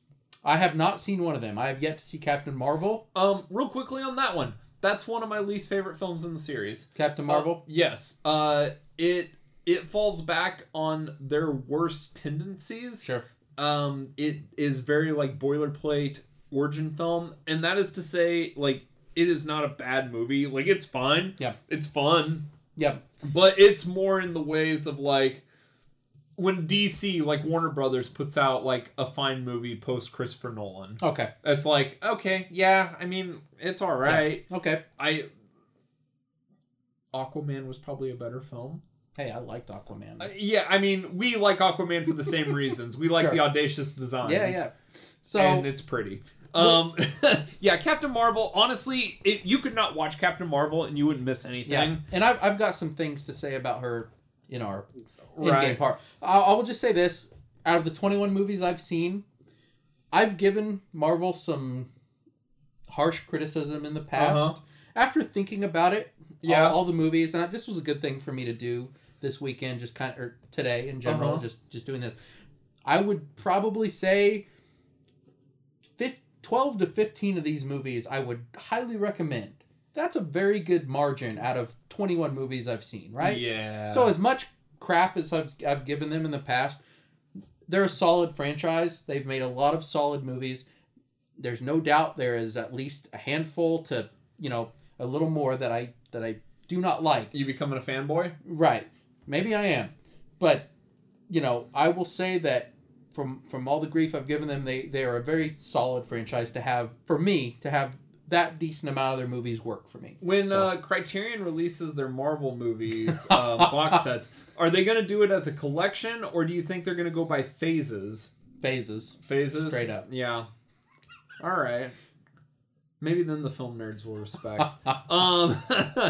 I have not seen one of them. I have yet to see Captain Marvel. Um, real quickly on that one, that's one of my least favorite films in the series. Captain Marvel. Uh, yes. Uh, it it falls back on their worst tendencies. Sure. um it is very like boilerplate origin film and that is to say like it is not a bad movie like it's fine Yeah. it's fun Yep. but it's more in the ways of like when dc like warner brothers puts out like a fine movie post christopher nolan Okay. it's like okay yeah i mean it's all right Okay. i aquaman was probably a better film Hey, I liked Aquaman. Uh, yeah i mean we like aquaman for the same reasons we like Sure. the audacious designs yeah, yeah. So and it's pretty. Um, yeah, Captain Marvel. Honestly, it, you could not watch Captain Marvel and you wouldn't miss anything. yeah, and I've, I've got some things to say about her in our Endgame Right. part. I, I will just say this: out of the twenty-one movies I've seen, I've given Marvel some harsh criticism in the past. Uh-huh. After thinking about it, Yeah. all, all the movies, and I, this was a good thing for me to do this weekend, just kind of or today in general, Uh-huh. just just doing this. I would probably say. fif- 12 to 15 of these movies I would highly recommend. That's a very good margin out of 21 movies I've seen, right? Yeah. So as much crap as I've, I've given them in the past, they're a solid franchise. They've made a lot of solid movies. There's no doubt there is at least a handful to, you know, a little more that I that I do not like. you becoming a fanboy? Right. Maybe I am. But you know, I will say that from from all the grief I've given them, they they are a very solid franchise to have for me to have that decent amount of their movies work for me. When So- uh, Criterion releases their Marvel movies uh, box sets, are they going to do it as a collection, or do you think they're going to go by phases? Phases. Phases. Straight up. Yeah. All right. Maybe then the film nerds will respect. um,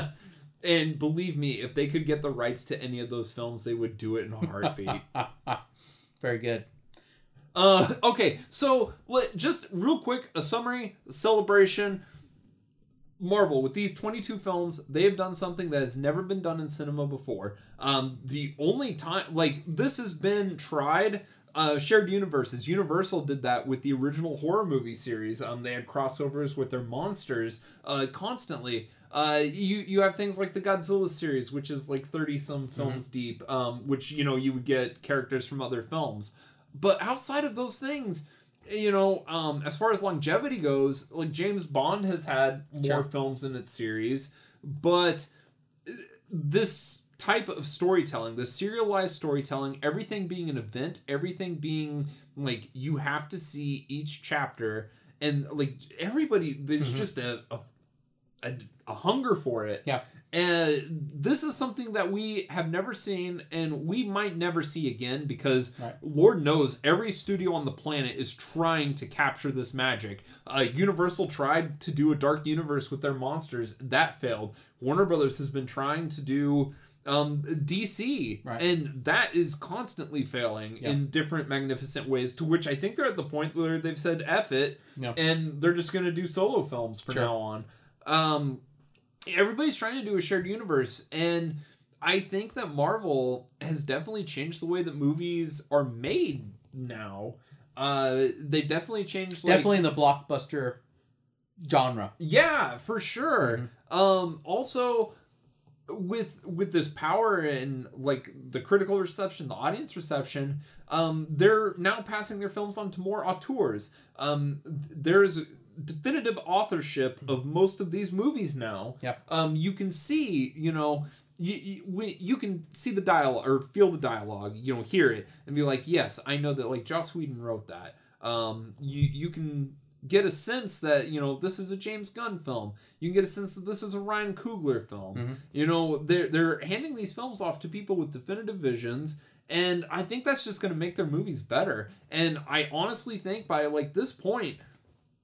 and believe me, if they could get the rights to any of those films, they would do it in a heartbeat. Very good. Uh, okay, so let, just real quick, a summary, celebration. Marvel with these 22 films, they have done something that has never been done in cinema before. Um, the only time, like this has been tried. Uh, shared universes. Universal did that with the original horror movie series. Um, they had crossovers with their monsters uh, constantly. Uh, you you have things like the Godzilla series, which is like thirty some films deep. Um, which you know you would get characters from other films. But outside of those things, you know, um, as far as longevity goes, like James Bond has had more Sure. films in its series, but uh, this type of storytelling, the serialized storytelling, everything being an event, everything being like you have to see each chapter, and like everybody, there's Mhm. just a, a a a hunger for it. Yeah. And this is something that we have never seen and we might never see again because Right. Lord knows every studio on the planet is trying to capture this magic. Uh, Universal tried to do a dark universe with their monsters, that failed. Warner Brothers has been trying to do um, DC, Right. and that is constantly failing Yeah. in different magnificent ways. To which I think they're at the point where they've said "F it," Yeah. and they're just going to do solo films from Sure. now on. Um, everybody's trying to do a shared universe, and I think that Marvel has definitely changed the way that movies are made now. Uh, they've definitely changed. Like, Definitely in the blockbuster genre. Yeah, for sure. Mm-hmm. Um also with with this power and like the critical reception, the audience reception, um they're now passing their films on to more auteurs. Um there's definitive authorship of most of these movies now. Yeah. Um you can see, you know, you, you, when you can see the dialogue or feel the dialogue, you know, hear it and be like, yes, I know that like Joss Whedon wrote that. Um, you you can get a sense that you know this is a James Gunn film. You can get a sense that this is a Ryan Coogler film. Mhm. You know, they're they're handing these films off to people with definitive visions. And I think that's just going to make their movies better. And I honestly think by like this point,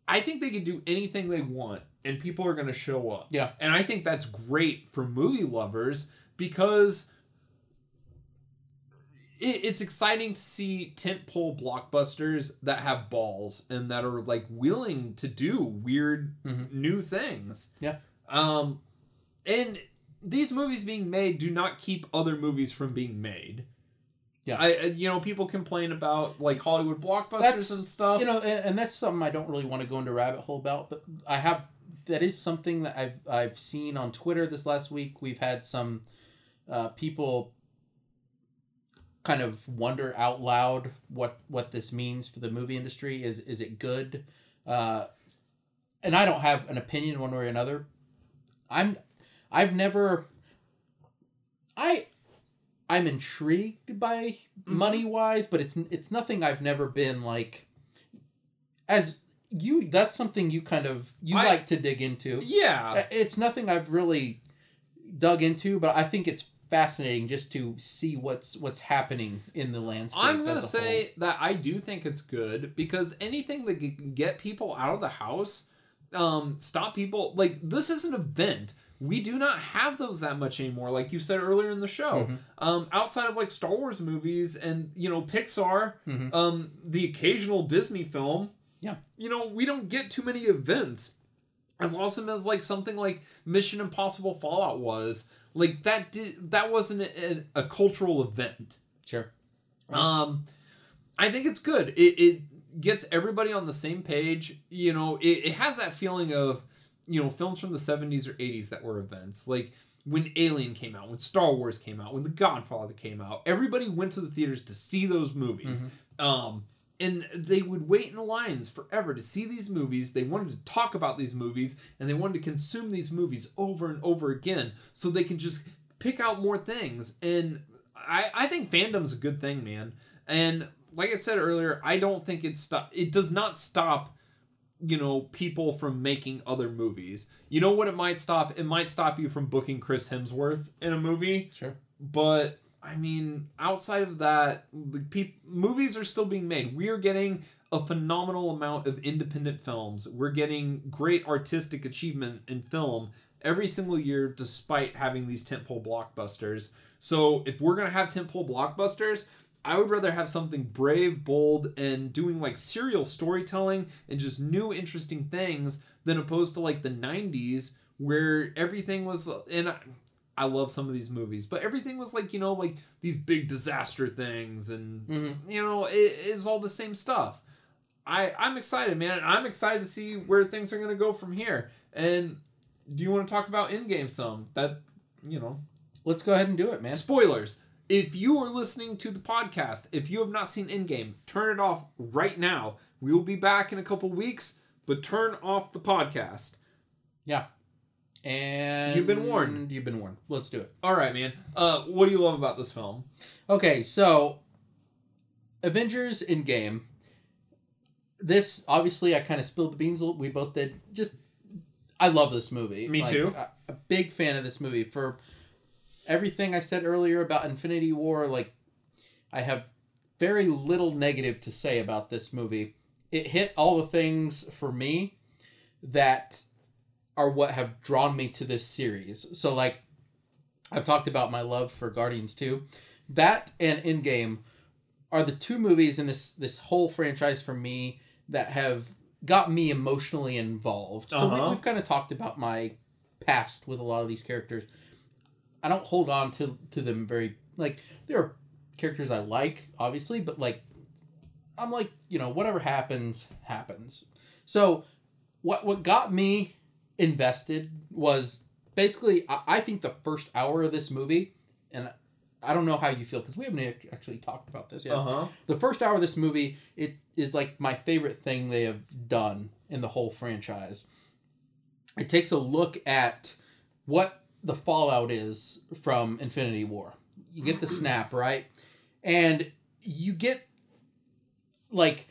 I think they can do anything they want and people are going to show up. Yeah. And I think that's great for movie lovers because it, it's exciting to see tentpole blockbusters that have balls and that are like willing to do weird Mhm. new things. Yeah. Um and these movies being made do not keep other movies from being made. Yeah. I you know people complain about like Hollywood blockbusters That's- and stuff. You know, and, and that's something I don't really want to go into rabbit hole about, but I have that is something that I've I've seen on Twitter this last week. We've had some uh, people kind of wonder out loud what what this means for the movie industry. Is is it good? Uh, and I don't have an opinion one way or another. I'm I've never I I'm intrigued by money wise, but it's it's nothing I've never been like as you that's something you kind of you I- like to dig into. yeah. It's nothing I've really dug into, but I think it's fascinating just to see what's what's happening in the landscape. I'm gonna a whole. say that I do think it's good because anything that can get people out of the house, um, stop people like this is an event. We do not have those that much anymore, like you said earlier in the show. Mhm. Um, outside of like Star Wars movies and you know Pixar, Mhm. um, the occasional Disney film. Yeah. You know we don't get too many events. As awesome as like something like Mission Impossible Fallout was, like that did that wasn't a, a cultural event. sure. Um, I think it's good. It, it gets everybody on the same page. You know, it, it has that feeling of, you know, films from the 70s or 80s that were events. Like when Alien came out, when Star Wars came out, when The Godfather came out, everybody went to the theaters to see those movies. Um, and they would wait in lines forever to see these movies. They wanted to talk about these movies and they wanted to consume these movies over and over again so they can just pick out more things. And I, I think fandom's a good thing, man. And like I said earlier, I don't think it stop. It does not stop, you know, people from making other movies. You know what it might stop? It might stop you from booking Chris Hemsworth in a movie. Sure. But I mean, outside of that, the peop- movies are still being made. We are getting a phenomenal amount of independent films. We're getting great artistic achievement in film every single year, despite having these tentpole blockbusters. So if we're gonna have tentpole blockbusters, I would rather have something brave, bold, and doing like serial storytelling and just new, interesting things than opposed to like the '90s where everything was. And I, I love some of these movies, but everything was like you know like these big disaster things, and Mhm. you know it is all the same stuff. I I'm excited, man. I'm excited to see where things are gonna go from here. And do you want to talk about Endgame some? That you know Let's go ahead and do it, man. Spoilers. If you are listening to the podcast, if you have not seen Endgame, turn it off right now. We will be back in a couple weeks, but turn off the podcast. Yeah. And You've been warned. You've been warned. Let's do it. All right, man. Uh, what do you love about this film? Okay, so Avengers Endgame. This obviously I kind of spilled the beans. a little- We both did. Just I love this movie. Me Like, too. A, a big fan of this movie for everything I said earlier about Infinity War. Like I have very little negative to say about this movie. It hit all the things for me that are what have drawn me to this series. So like I've talked about my love for Guardians 2. That and Endgame are the two movies in this this whole franchise for me that have got me emotionally involved. So we, Uh-huh. we've kind of talked about my past with a lot of these characters. I don't hold on to to them very like there are characters I like obviously, but like I'm like you know whatever happens happens. So what what got me invested was basically I, I think the first hour of this movie, and I don't know how you feel because we haven't actually talked about this yet. Uh huh. The first hour of this movie, it is like my favorite thing they have done in the whole franchise. It takes a look at what the fallout is from Infinity War. You get the snap, right? And you get like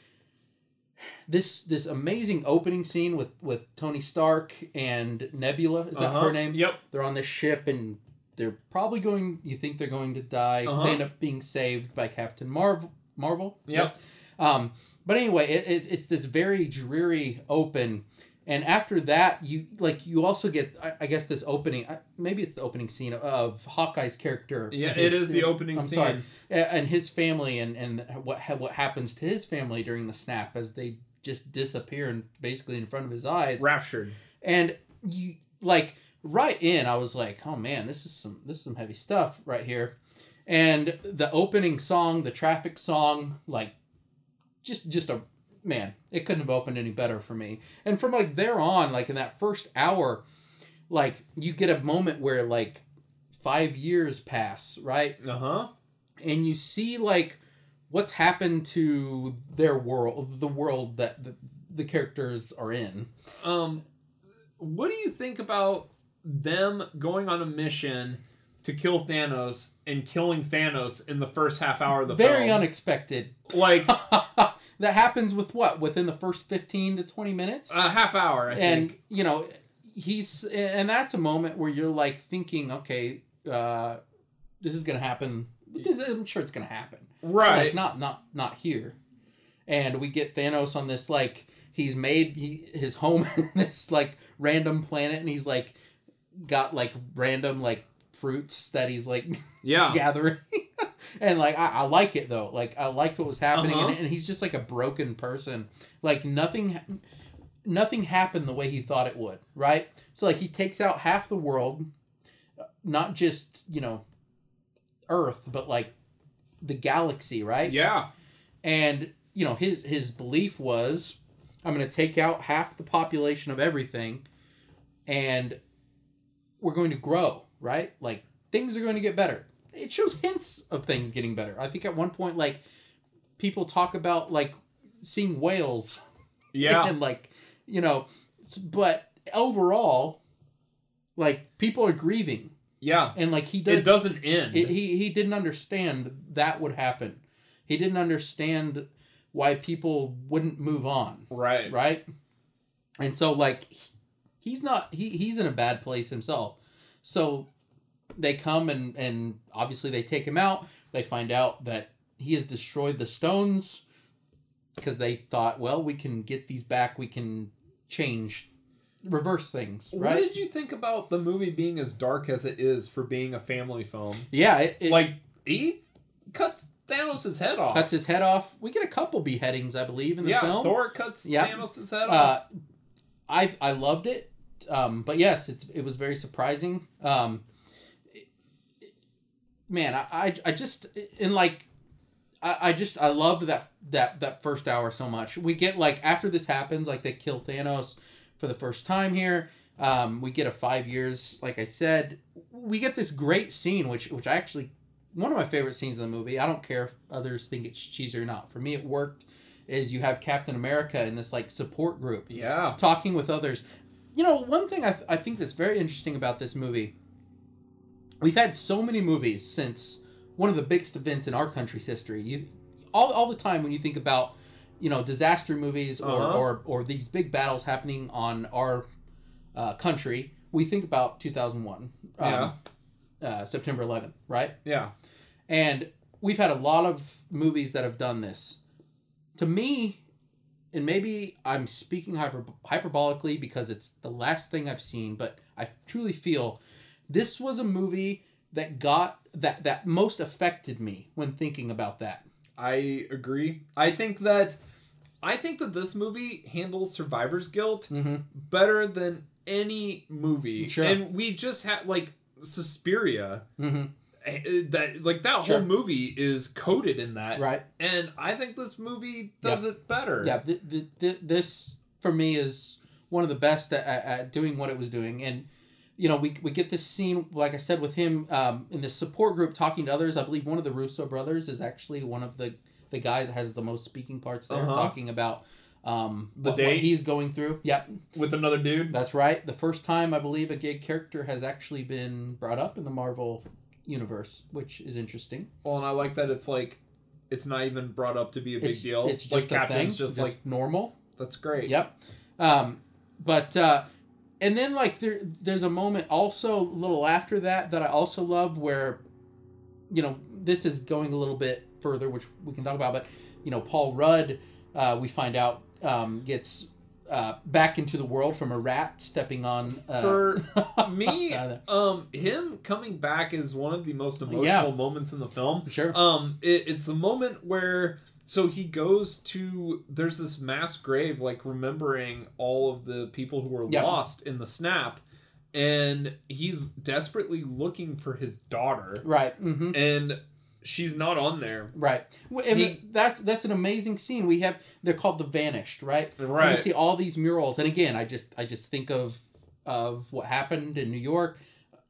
this this amazing opening scene with with Tony Stark and Nebula. Is that Uh-huh. her name? Yep. They're on this ship and they're probably going. You think they're going to die. Uh-huh. They end up being saved by Captain Marvel. Marvel. Yep. Um, but anyway, it, it, it's this very dreary open, and after that, you like you also get I, I guess this opening. I- Maybe it's the opening scene of Hawkeye's character. Yeah, his- it is the opening I'm scene. sorry, and his family and and what ha- what happens to his family during the snap as they just disappear and basically in front of his eyes Raptured. and you like right in i was like oh man this is some this is some heavy stuff right here and the opening song the traffic song like just just a man it couldn't have opened any better for me. And from like there on like in that first hour like you get a moment where like five years pass right? Uh huh. and you see like what's happened to their world the world that the, the characters are in. Um, what do you think about them going on a mission to kill Thanos and killing Thanos in the first half hour of the very film? unexpected like that happens with what within the first 15 to 20 minutes a half hour, I and think. you know he's and that's a moment where you're like thinking okay uh this is gonna happen this, i'm sure it's gonna happen Right. like not not not here and we get thanos on this like he's made he, his home in this like random planet and he's like got like random like fruits that he's like yeah. gathering. and like I, I like it though. Like I liked what was happening, Uh-huh. and, and he's just like a broken person. Like nothing, nothing happened the way he thought it would. Right. So like he takes out half the world, not just you know, Earth, but like the galaxy. Right. Yeah. And you know his his belief was, I'm going to take out half the population of everything, and we're going to grow. Right. Like things are going to get better. It shows hints of things getting better. I think at one point, like people talk about like seeing whales Yeah. and like you know, but overall, like people are grieving, yeah. and like he did It doesn't end. it, he he didn't understand that would happen. He didn't understand why people wouldn't move on, right. right? And so like he's not he he's in a bad place himself. So they come and and obviously they take him out. They find out that he has destroyed the stones because they thought, well, we can get these back. We can change, reverse things, What did you think about the movie being as dark as it is for being a family film? Yeah, it, it like he cuts Thanos' head off. cuts his head off. We get a couple beheadings, I believe, in the yeah, film. Thor cuts Yeah. Thanos' head off. uh, I I loved it, um, but yes, it's it was very surprising. Um, it- it- man, I, I I just in like. I, I just I loved that that that first hour so much. We get like after this happens, like they kill Thanos for the first time here. Um, we get a five years, like I said. We get this great scene, which which I actually one of my favorite scenes in the movie. I don't care if others think it's cheesy or not. For me, it worked. Is you have Captain America in this like support group yeah. talking with others. You know, one thing I, I think that's very interesting about this movie, we've had so many movies since one of the biggest events in our country's history. You all, all the time when you think about, you know, disaster movies or, Uh-huh. or, or these big battles happening on our uh, country, we think about 2001, um, uh, September 11th, right? Yeah. And we've had a lot of movies that have done this. To me, and maybe I'm speaking hyper, hyperbolically because it's the last thing I've seen, but I truly feel this was a movie that got that that most affected me when thinking about that. I agree. I think that I think that this movie handles survivor's guilt Mm-hmm. better than any movie. Sure. And we just had like Suspiria. Mm-hmm. Eh, That like that Sure. whole movie is coded in that, Right. and I think this movie does it better. Yeah. Th- th- th- this for me is one of the best at, at, doing what it was doing, and you know we, we get this scene like I said with him um, in this support group talking to others. I believe one of the Russo brothers is actually one of the the guy that has the most speaking parts there, Uh-huh. talking about um, The what, what he's going through. Yep, with another dude. that's right. The first time I believe a gay character has actually been brought up in the Marvel universe, which is interesting. Well, and I like that it's like it's not even brought up to be a big it's, deal. It's like just thing, Captain's just, like normal. that's great. Yep. Um, but uh, and then like there there's a moment also a little after that that I also love where, you know, this is going a little bit further, which we can talk about. But you know, Paul Rudd, uh, we find out um, gets. Uh, back into the world from a rat stepping on uh, For me, uh, um, him coming back is one of the most emotional Yeah. moments in the film. sure Um, it, it's the moment where so he goes to there's this mass grave like remembering all of the people who were Yeah. lost in the snap, and he's desperately looking for his daughter, right mm-hmm. and she's not on there. Right. And that's that's an amazing scene. We have they're called the Vanished, right? And Right. we see all these murals, and again, I just I just think of of what happened in New York.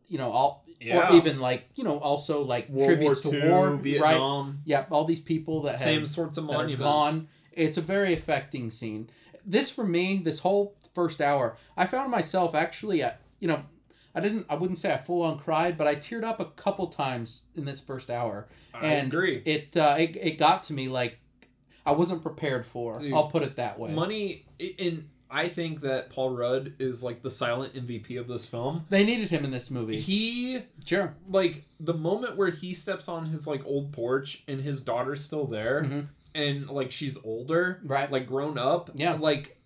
You know, all Yeah. or even like you know also like World tributes War to II, war, right? Vietnam, Yeah, all these people that same have sorts of monuments. gone. It's a very affecting scene. This for me, this whole first hour, I found myself actually at you know, I didn't I wouldn't say I full on cried, but I teared up a couple times in this first hour. I and agree. It uh, it it got to me like I wasn't prepared for. Dude, I'll put it that way. Money in I think that Paul Rudd is like the silent MVP of this film. they needed him in this movie. He sure. like the moment where he steps on his like old porch and his daughter's still there Mhm. and like she's older, Right. like grown up. Yeah. Like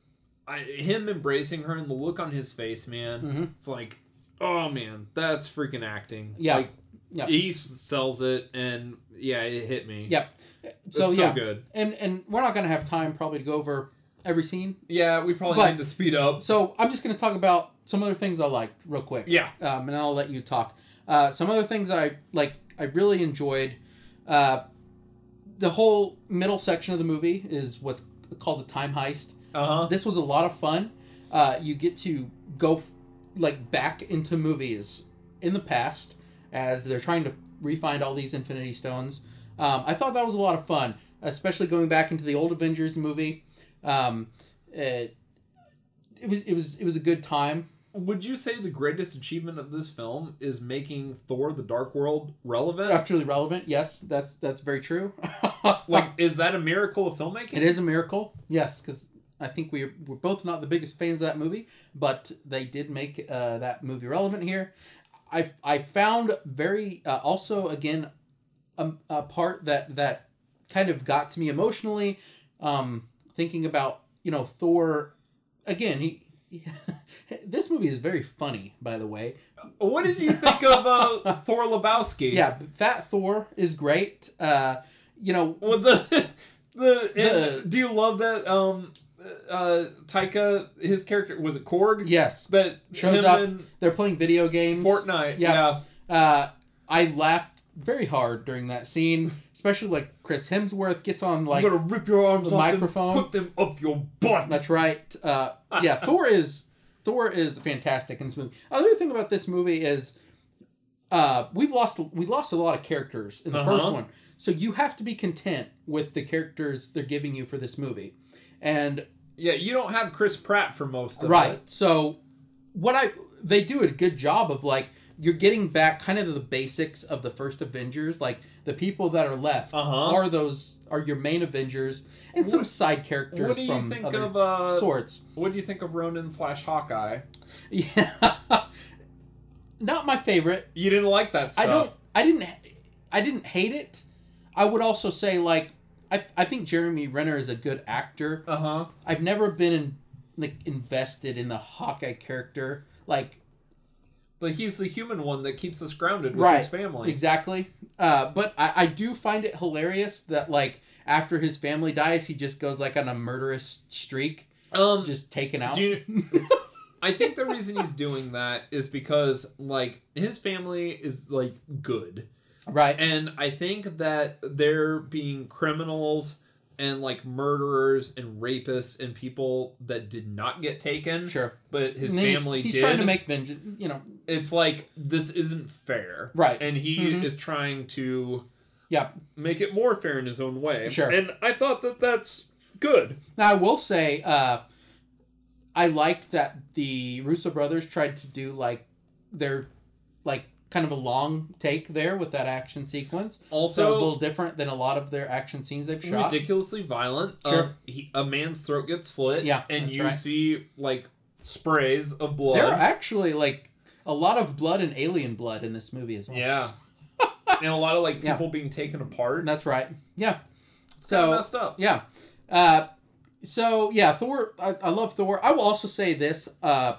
I, him embracing her and the look on his face, man. Mhm. It's like, oh man, that's freaking acting. Yeah. Like Yeah. he sells it and yeah, it hit me. Yep. It's So, so yeah, good. and and we're not gonna have time probably to go over every scene. Yeah, we probably But- need to speed up. So I'm just gonna talk about some other things I liked real quick. Yeah. Um, and I'll let you talk. Uh, some other things I like. I really enjoyed. Uh, the whole middle section of the movie is what's called the time heist. Uh huh. This was a lot of fun. Uh, you get to go f- like back into movies in the past as they're trying to re-find all these Infinity Stones. Um, I thought that was a lot of fun, especially going back into the old Avengers movie. Um, it, it was it was it was a good time. Would you say the greatest achievement of this film is making Thor: The Dark World relevant? Actually relevant, yes, that's that's very true. like, is that a miracle of filmmaking? it is a miracle, yes, because I think we we're both not the biggest fans of that movie, but they did make uh, that movie relevant here. I I found very uh, also again a, a part that that kind of got to me emotionally, um, thinking about you know Thor again he. this movie is very funny, by the way. What did you think of uh, Thor Lebowski? Yeah, Fat Thor is great. Uh, you know, Well, the the, The- do you love that? Um, uh, Taika, his character was it Korg? yes, That Shows up. they're playing video games. Fortnite. Yeah. Yeah. Uh, I laughed very hard during that scene, especially like Chris Hemsworth gets on like. I'm gonna rip your arms the off microphone. and put them up your butt. That's right. Uh, yeah, Thor is Thor is fantastic in this movie. Other thing about this movie is, uh, we've lost we lost a lot of characters in the Uh-huh. first one, so you have to be content with the characters they're giving you for this movie, and yeah, you don't have Chris Pratt for most of right. it. Right. So, what I they do a good job of like you're getting back kind of the basics of the first Avengers, like the people that are left Uh-huh. are those are your main Avengers and some What- side characters What do you think of uh? sorts. What do you think of Ronan slash Hawkeye? Yeah. Not my favorite. You didn't like that stuff. I don't I didn't I didn't hate it. I would also say like I, I think Jeremy Renner is a good actor. Uh huh. I've never been in, like invested in the Hawkeye character. Like But he's the human one that keeps us grounded with right his family. Exactly. Uh, but I, I do find it hilarious that like after his family dies he just goes like on a murderous streak, Um, just taken out. I think the reason he's doing that is because like his family is like good, right. and I think that they're being criminals and like murderers and rapists and people that did not get taken, Sure. but his he's- family he's, did. trying to make vengeance. You know. it's like this isn't fair, Right. And he Mhm. is trying to Yeah. make it more fair in his own way. Sure. And I thought that that's good. Now I will say, uh, I liked that the Russo brothers tried to do like their like kind of a long take there with that action sequence. So it was a little different than a lot of their action scenes they've shot. ridiculously violent. Sure. Um, he, a man's throat gets slit. Yeah, and you right. see like sprays of blood. There are actually like a lot of blood and alien blood in this movie as well. Yeah. and a lot of like Yeah. people being taken apart. That's right. Yeah. It's So messed up. yeah. Uh, so yeah, Thor. I, I love Thor. I will also say this. Uh,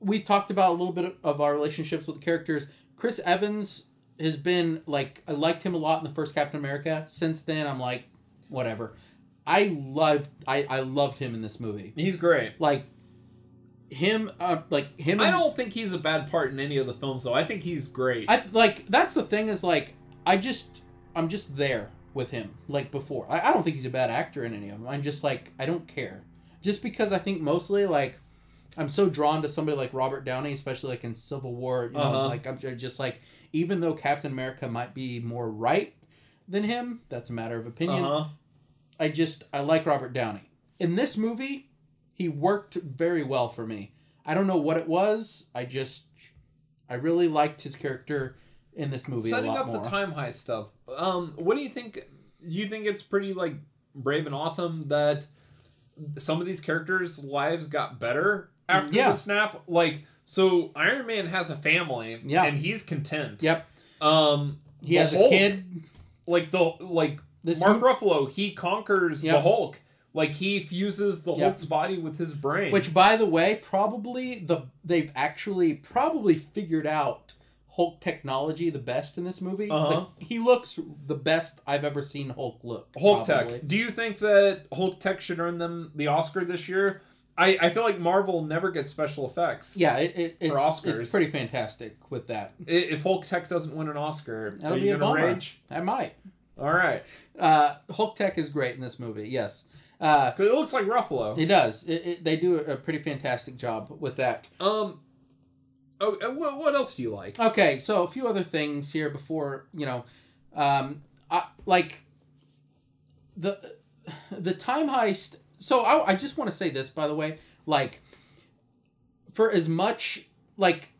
we've talked about a little bit of our relationships with the characters. Chris Evans has been like I liked him a lot in the first Captain America. Since then, I'm like, whatever. I loved I I loved him in this movie. He's great. Like him, uh, like him. I and- don't think he's a bad part in any of the films though. I think he's great. I like that's the thing is like I just I'm just there with him like before. I, I don't think he's a bad actor in any of them. I'm just like I don't care. Just because I think mostly like I'm so drawn to somebody like Robert Downey, especially like in Civil War. You know, Uh-huh. like I'm just like even though Captain America might be more right than him, that's a matter of opinion. uh-huh. I just I like Robert Downey. In this movie, he worked very well for me. I don't know what it was. I just I really liked his character in this movie Setting a lot up more. the time heist stuff. Um, what do you think? Do you think it's pretty like brave and awesome that some of these characters' lives got better after Yeah. the snap? Like, so Iron Man has a family, Yeah. and he's content. Yep. Um, He has Hulk, a kid. Like the like This Mark Ruffalo, he conquers the Hulk. Like he fuses the Yep. Hulk's body with his brain. which by the way, probably the they've actually probably figured out Hulk technology the best in this movie. Uh-huh. Like, he looks the best I've ever seen Hulk look. Hulk probably. Tech. Do you think that Hulk Tech should earn them the Oscar this year? I, I feel like Marvel never gets special effects. Yeah, it, it, it's, Oscars. it's pretty fantastic with that. I- If Hulk Tech doesn't win an Oscar, That'll are be you a gonna bummer. rage? I might. All right, Uh, Hulk Tech is great in this movie. Yes, uh, because it looks like Ruffalo. it does. It, it, they do a pretty fantastic job with that. Um. Oh, uh, what, what else do you like? Okay, so a few other things here before you know, um, I, like the the time heist. So I, I just want to say this by the way, like for as much like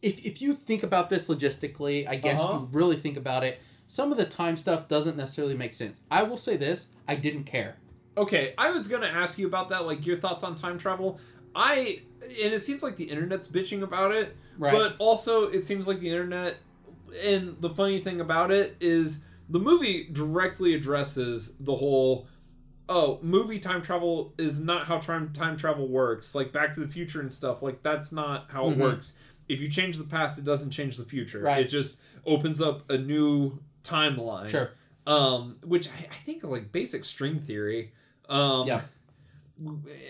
if if you think about this logistically, I guess Uh-huh. if you really think about it, some of the time stuff doesn't necessarily make sense. I will say this: I didn't care. Okay, I was gonna ask you about that, like your thoughts on time travel. I and it seems like the internet's bitching about it, Right. but also it seems like the internet. And the funny thing about it is the movie directly addresses the whole. Oh, movie time travel is not how time time travel works. Like Back to the Future and stuff. Like that's not how it Mhm. works. If you change the past, it doesn't change the future. Right. It just opens up a new timeline Sure. um, which I, I think like basic string theory. Um, Yeah.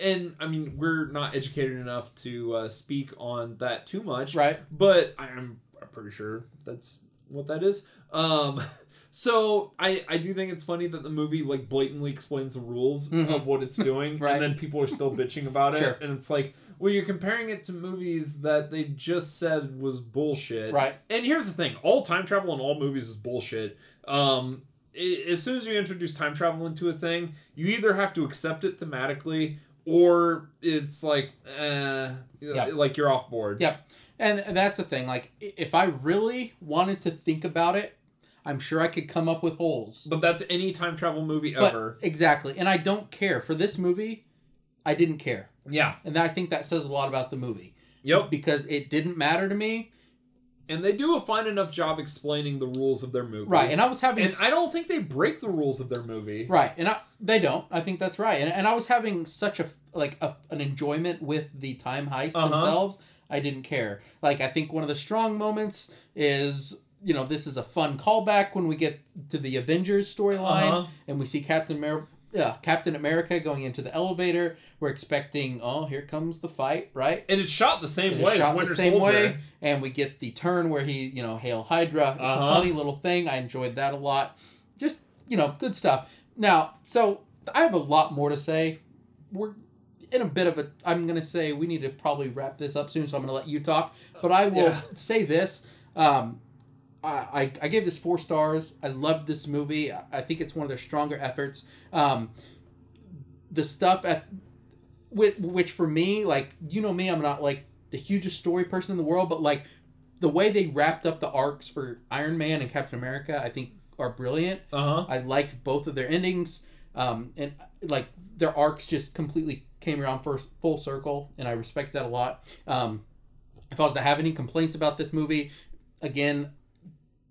And I mean, we're not educated enough to uh, speak on that too much, Right. but I'm, I'm pretty sure that's what that is. Um, so I I do think it's funny that the movie like blatantly explains the rules Mhm. of what it's doing, Right. and then people are still bitching about it, Sure. and it's like. Well, you're comparing it to movies that they just said was bullshit. Right. And here's the thing: all time travel in all movies is bullshit. Um, as soon as you introduce time travel into a thing, you either have to accept it thematically, or it's like, eh, Yeah. like you're off board. Yeah. And, and that's the thing. Like, if I really wanted to think about it, I'm sure I could come up with holes. But that's any time travel movie But- ever. exactly. And I don't care. For this movie, I didn't care. yeah. And I think that says a lot about the movie. Yep. Because it didn't matter to me. And they do a fine enough job explaining the rules of their movie. Right. And I was having. And I don't think they break the rules of their movie. Right. And I, they don't. I think that's right. And, and I was having such a, like, a, an enjoyment with the time heist Uh-huh. themselves. I didn't care. Like, I think one of the strong moments is. You know, this is a fun callback when we get to the Avengers storyline. Uh-huh. and we see Captain America. Yeah, Captain America going into the elevator. We're expecting, oh, here comes the fight, right? And it's shot the same It way shot as Winter the same Soldier. way, and we get the turn where he, you know, hail Hydra. It's Uh-huh. a funny little thing. I enjoyed that a lot. Just you know, good stuff. Now, so I have a lot more to say. We're in a bit of a. I'm gonna say we need to probably wrap this up soon, so I'm gonna let you talk. But I will Yeah. say this. Um, I, I, I gave this four stars. I loved this movie. I, I think it's one of their stronger efforts. Um, the stuff at which, which for me, like you know me, I'm not like the hugest story person in the world, but like the way they wrapped up the arcs for Iron Man and Captain America, I think are brilliant. Uh huh. I liked both of their endings, um, and like their arcs just completely came around first full circle, and I respect that a lot. Um, if I was to have any complaints about this movie, again,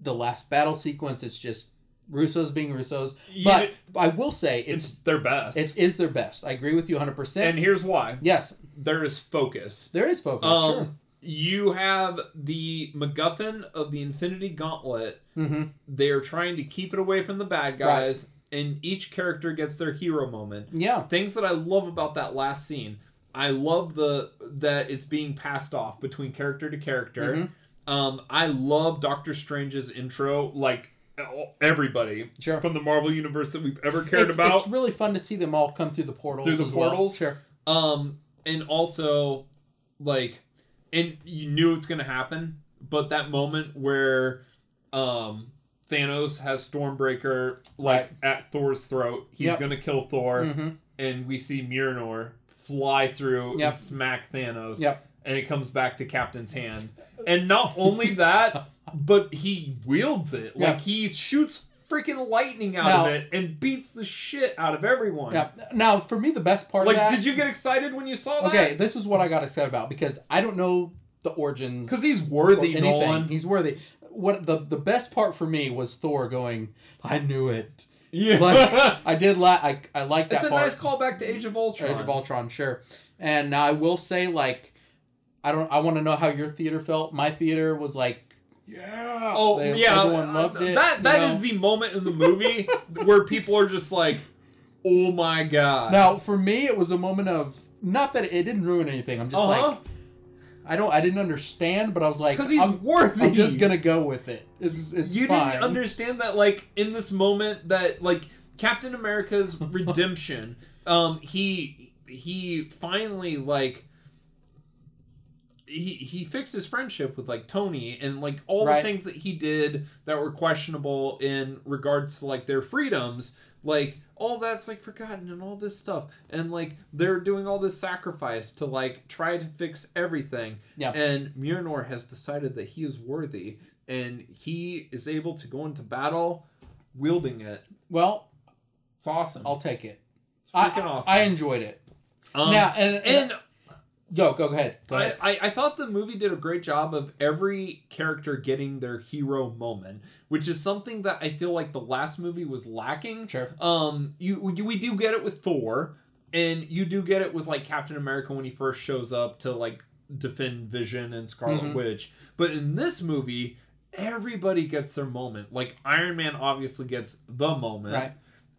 the last battle sequence, it's just Russo's being Russo's. But I will say it's it's their best. it is their best. I agree with you 100. percent and here's why: Yes, there is focus. there is focus. Um, sure. you have the MacGuffin of the Infinity Gauntlet. Mm-hmm. They're trying to keep it away from the bad guys, and each character gets their hero moment. Yeah. Things that I love about that last scene. I love the that it's being passed off between character to character. Mm-hmm. Um, I love Doctor Strange's intro, like everybody Sure. from the Marvel universe that we've ever cared It's, about. it's really fun to see them all come through the portals. Through the as well. portals? Sure. Um, and also, like, and you knew it's gonna happen, but that moment where, um, Thanos has Stormbreaker like Right. at Thor's throat, he's Yep. gonna kill Thor, Mhm. and we see Mjolnir fly through Yep. and smack Thanos, Yep. and it comes back to Captain's hand, and not only that, but he wields it like Yep. he shoots freaking lightning out Now- of it and beats the shit out of everyone. Yeah. Now, for me, the best part Like, of that. did you get excited when you saw that? Okay, this is what I got excited about because I don't know the origins Because he's worthy, anything. Nolan. He's worthy. What the the best part for me was Thor going, "I knew it." Yeah. Like I did. Like I I like that it's a part. nice callback to Age of Ultron. Age of Ultron, sure. And now I will say, like, I don't. I want to know how your theater felt. My theater was like, yeah. Oh They- yeah, everyone loved it, That you know? is the moment in the movie where people are just like, "Oh my god!" Now, for me, it was a moment of not that it, it didn't ruin anything. I'm just Uh-huh. like, I don't. I didn't understand, but I was like, because he's I'm, worthy. I'm just gonna go with it. It's it's you fine. didn't understand that, like in this moment, that like Captain America's redemption. um, he he finally like. He, he fixed his friendship with like Tony and like all Right. the things that he did that were questionable in regards to like their freedoms like all that's like forgotten and all this stuff and like they're doing all this sacrifice to like try to fix everything Yeah. and Mjolnir has decided that he is worthy and he is able to go into battle wielding it Well, it's awesome I'll take it. it's I, freaking awesome I enjoyed it. Um, now and, and, and go go ahead. Go I, ahead. I, I thought the movie did a great job of every character getting their hero moment, which is something that I feel like the last movie was lacking. Sure. Um, you we, we do get it with Thor, and you do get it with like Captain America when he first shows up to like defend Vision and Scarlet Mhm. Witch. But in this movie, everybody gets their moment. Like Iron Man obviously gets the moment. Right.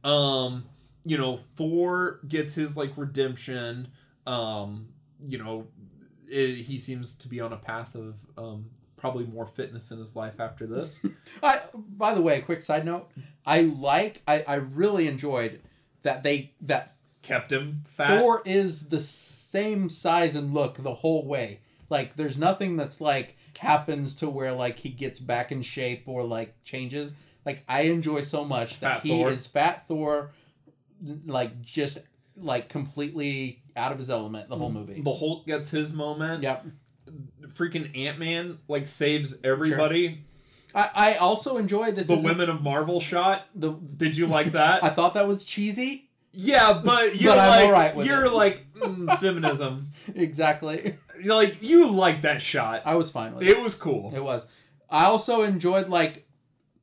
Um, you know, Thor gets his like redemption. Um, you know, it, he seems to be on a path of um probably more fitness in his life after this. I, by the way, a quick side note. I like. I, I really enjoyed that they that Kept him fat. Thor is the same size and look the whole way. Like there's nothing that's like happens to where like he gets back in shape or like changes. Like I enjoy so much that Fat he Thor. is fat Thor, like just like completely out of his element the whole movie. The Hulk gets his moment. Yep. Freaking Ant Man like saves everybody. I, I also enjoy this. The Women of Marvel shot. The Did you like that? I thought that was cheesy. yeah, but you're But like you're it. like mm, feminism. Exactly. Like you like that shot. I was fine with it. It was cool. It was. I also enjoyed like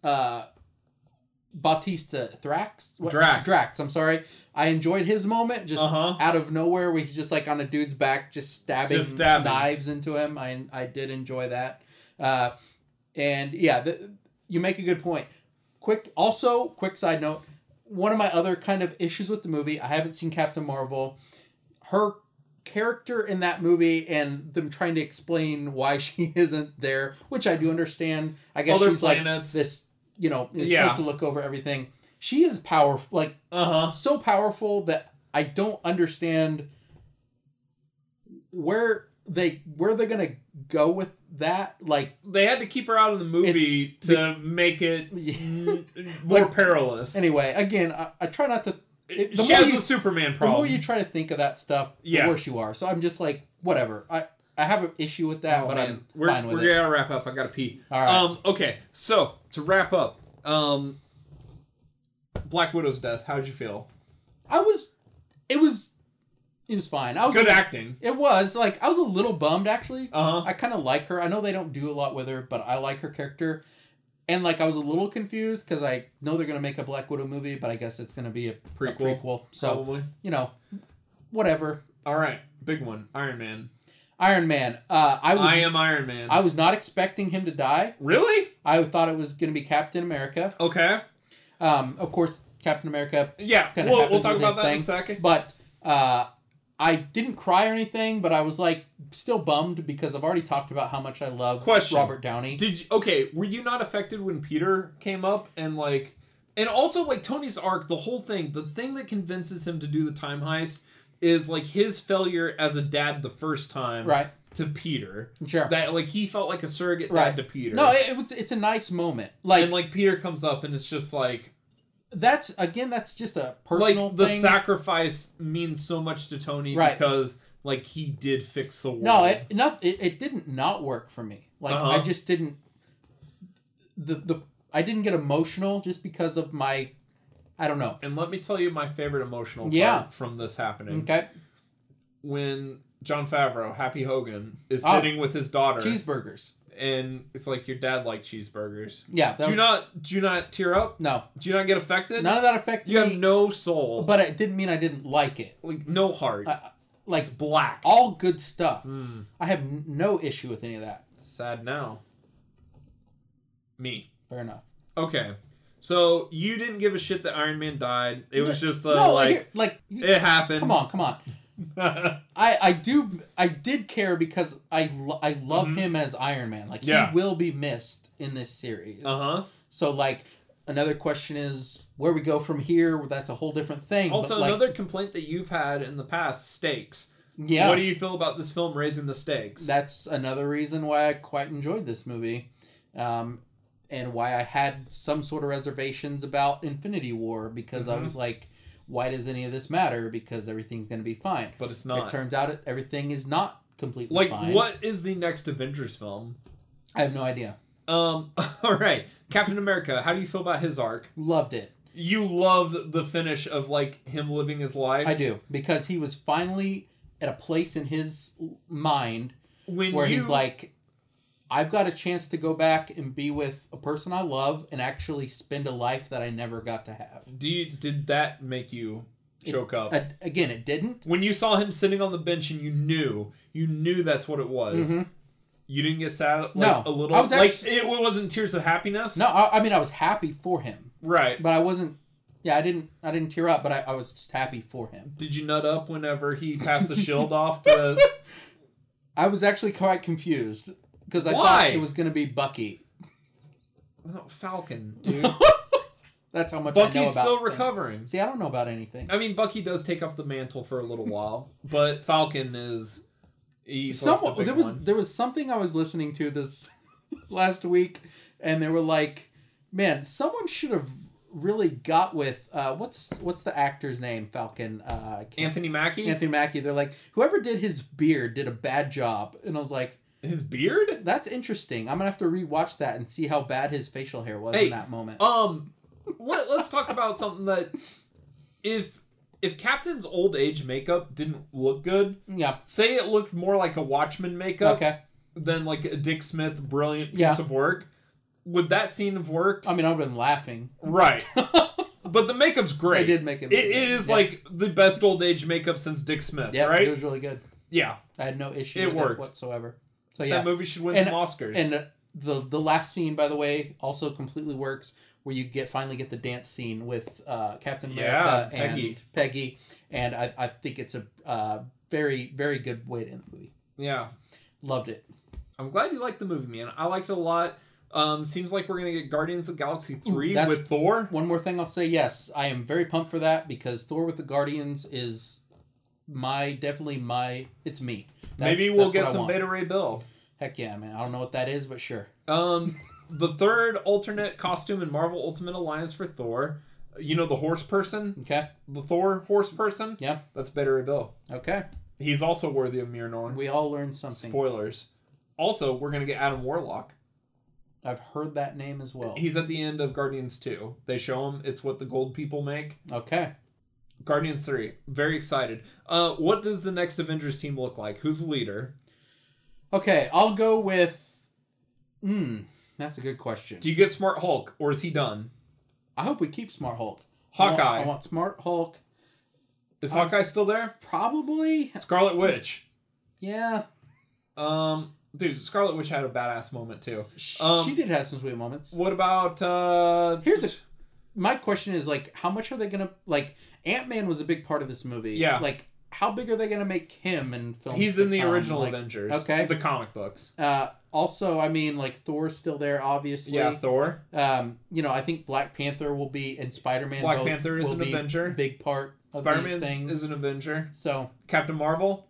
uh Bautista Thrax what? Drax. Drax. I'm sorry. I enjoyed his moment just Uh-huh. out of nowhere where he's just like on a dude's back, just stabbing, Just stabbing. knives into him. I I did enjoy that. Uh, and yeah, the, you make a good point. Quick, also quick side note. One of my other kind of issues with the movie, I haven't seen Captain Marvel. Her character in that movie and them trying to explain why she isn't there, which I do understand. I guess Other she's planets. like this, you know, is Yeah. supposed to look over everything. She is powerful, like Uh huh. so powerful that I don't understand where they where they're gonna go with that. Like They had to keep her out of the movie to make it mm, more Like, perilous. anyway, again, I, I try not to. it- the she more has you- the Superman problem. The more you try to think of that stuff, Yeah. the worse you are. So I'm just like, whatever. I I have an issue with that, Oh, but man. I'm we're, fine with we're it. gonna wrap up. I gotta pee. All right. Um. Okay. So to wrap up, um, Black Widow's death. How'd you feel? I was, it was, it was fine. I was Good acting. It was like I was a little bummed actually. Uh huh. I kind of like her. I know they don't do a lot with her, but I like her character. And like I was a little confused because I know they're gonna make a Black Widow movie, but I guess it's gonna be a a Prequel. prequel. So Probably. you know, whatever. All right. Big one. Iron Man. Iron Man. Uh, I was I am Iron Man. I was not expecting him to die. really? I thought it was gonna be Captain America. Okay. Um, of course, Captain America. Yeah. We'll, we'll talk about that in a second. But uh, I didn't cry or anything, but I was like still bummed because I've already talked about how much I love Question. Robert Downey. Did you, okay? Were you not affected when Peter came up and like, and also like Tony's arc, the whole thing, the thing that convinces him to do the time heist is like his failure as a dad the first time right. To Peter. Sure. That like he felt like a surrogate Right. dad to Peter. No, it, it was. It's a nice moment. Like, and like Peter comes up and it's just like that's again. That's just a personal like the thing. sacrifice means so much to Tony Right. because like he did fix the world. no, it not. It, it didn't not work for me. Like Uh-huh. I just didn't. The the I didn't get emotional just because of my. I don't know. and let me tell you my favorite emotional part Yeah. from this happening. Okay, When Jon Favreau, Happy Hogan, is Oh. sitting with his daughter cheeseburgers. and it's like your dad liked cheeseburgers. Yeah. Do you was- not do you not tear up? no, Do you not get affected? none of that affected you me. have no soul. but it didn't mean I didn't like it. like no heart. I- Like it's black. all good stuff. Mm, I have no issue with any of that. sad now. Me. Fair enough. Okay. So you didn't give a shit that Iron Man died. It was just uh, no, like here- like it happened. come on, come on. I I do I did care because I lo- I love Mhm. him as Iron Man. Like Yeah. he will be missed in this series. uh huh. So like another question is where we go from here. That's a whole different thing. Also, but, like, another complaint that you've had in the past: stakes. yeah. What do you feel about this film raising the stakes? that's another reason why I quite enjoyed this movie, um, and why I had some sort of reservations about Infinity War because I Mhm. was like, why does any of this matter? Because everything's gonna be fine. but it's not. It turns out it, everything is not completely like, fine. what is the next Avengers film? I have no idea. Um. All right, Captain America. How do you feel about his arc? Loved it. You love the finish of like him living his life. I do because he was finally at a place in his mind When where you, he's like, I've got a chance to go back and be with a person I love and actually spend a life that I never got to have. do you did that make you choke up? A- again, it didn't. when you saw him sitting on the bench and you knew, you knew that's what it was. Mhm. You didn't get sad, like No. a little. I was like it wasn't tears of happiness. No, I, I mean I was happy for him, Right. but I wasn't. Yeah, I didn't. I didn't tear up, but I, I was just happy for him. Did you nut up whenever he passed the shield off to? I was actually quite confused because I Why? thought it was going to be Bucky. Oh, Falcon, dude. That's how much I know Bucky's still things. recovering. See, I don't know about anything. I mean, Bucky does take up the mantle for a little while, but Falcon is. He's Someone like the there was one. there was something I was listening to this last week, and they were like, "Man, someone should have really got with uh, what's what's the actor's name? Falcon. Uh, Anthony Mackie. Anthony Mackie. They're like, whoever did his beard did a bad job, and I was like, His beard. that's interesting. I'm gonna have to rewatch that and see how bad his facial hair was Hey, in that moment. Um, let, let's talk about something that if if Captain's old age makeup didn't look good, yeah. say it looked more like a Watchman makeup Okay. than like a Dick Smith brilliant piece Yeah. of work, would that scene have worked? I mean, I've been laughing. right. but the makeup's great. They did make it. It, it is yeah. like the best old age makeup since Dick Smith, yeah, right? it was really good. yeah, I had no issue It with worked. it whatsoever. So yeah, that movie should win And- some Oscars. and the the last scene, by the way, also completely works. Where you get finally get the dance scene with uh, Captain America Yeah, and Peggy, and I, I think it's a uh, very very good way to end the movie. yeah, Loved it. I'm glad you liked the movie, man. I liked it a lot. Um, seems like we're gonna get Guardians of the Galaxy three that's- with Thor. One more thing I'll say, yes, I am very pumped for that because Thor with the Guardians is my definitely my it's me. That's- Maybe we'll get some. Beta Ray Bill. Heck yeah, man! I don't know what that is, but sure. Um, the third alternate costume in Marvel Ultimate Alliance for Thor. You know the horse person, Okay. the Thor horse person. Yeah. That's Beta Ray Bill. Okay. He's also worthy of Mjolnir. We all learned something. Spoilers. Also, we're gonna get Adam Warlock. I've heard that name as well. He's at the end of Guardians 2. They show him it's what the gold people make. Okay. Guardians 3. Very excited. Uh what does the next Avengers team look like? Who's the leader? Okay, I'll go with. Hmm, that's a good question. Do you get Smart Hulk or is he done? I hope we keep Smart Hulk. I want- Hawkeye. I want Smart Hulk. Is Um, Hawkeye still there? Probably. Scarlet Witch. Yeah. Um dude, Scarlet Witch had a badass moment too. Um, she did have some sweet moments. What about uh Here's a my question is like how much are they gonna like Ant-Man was a big part of this movie. Yeah. Like how big are they gonna make him in films? He's in the come? original Like, Avengers. okay. The comic books. Uh also I mean like Thor's still there obviously. Yeah, Thor. Um, you know, I think Black Panther will be and Spider Man. Black Panther is will an be Avenger. Big part of Spider these Man is an Avenger. so Captain Marvel.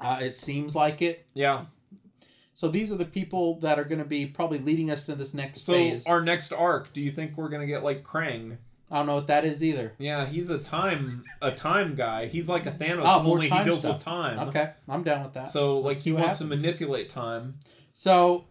uh, it seems like it. Yeah. So these are the people that are going to be probably leading us to this next So phase. our next arc, do you think we're gonna get like Krang? I don't know what that is either. Yeah, he's a time a time guy. He's like a Thanos, Oh, only he deals stuff. with time. Okay, I'm down with that. So like Let's he wants to manipulate time. So,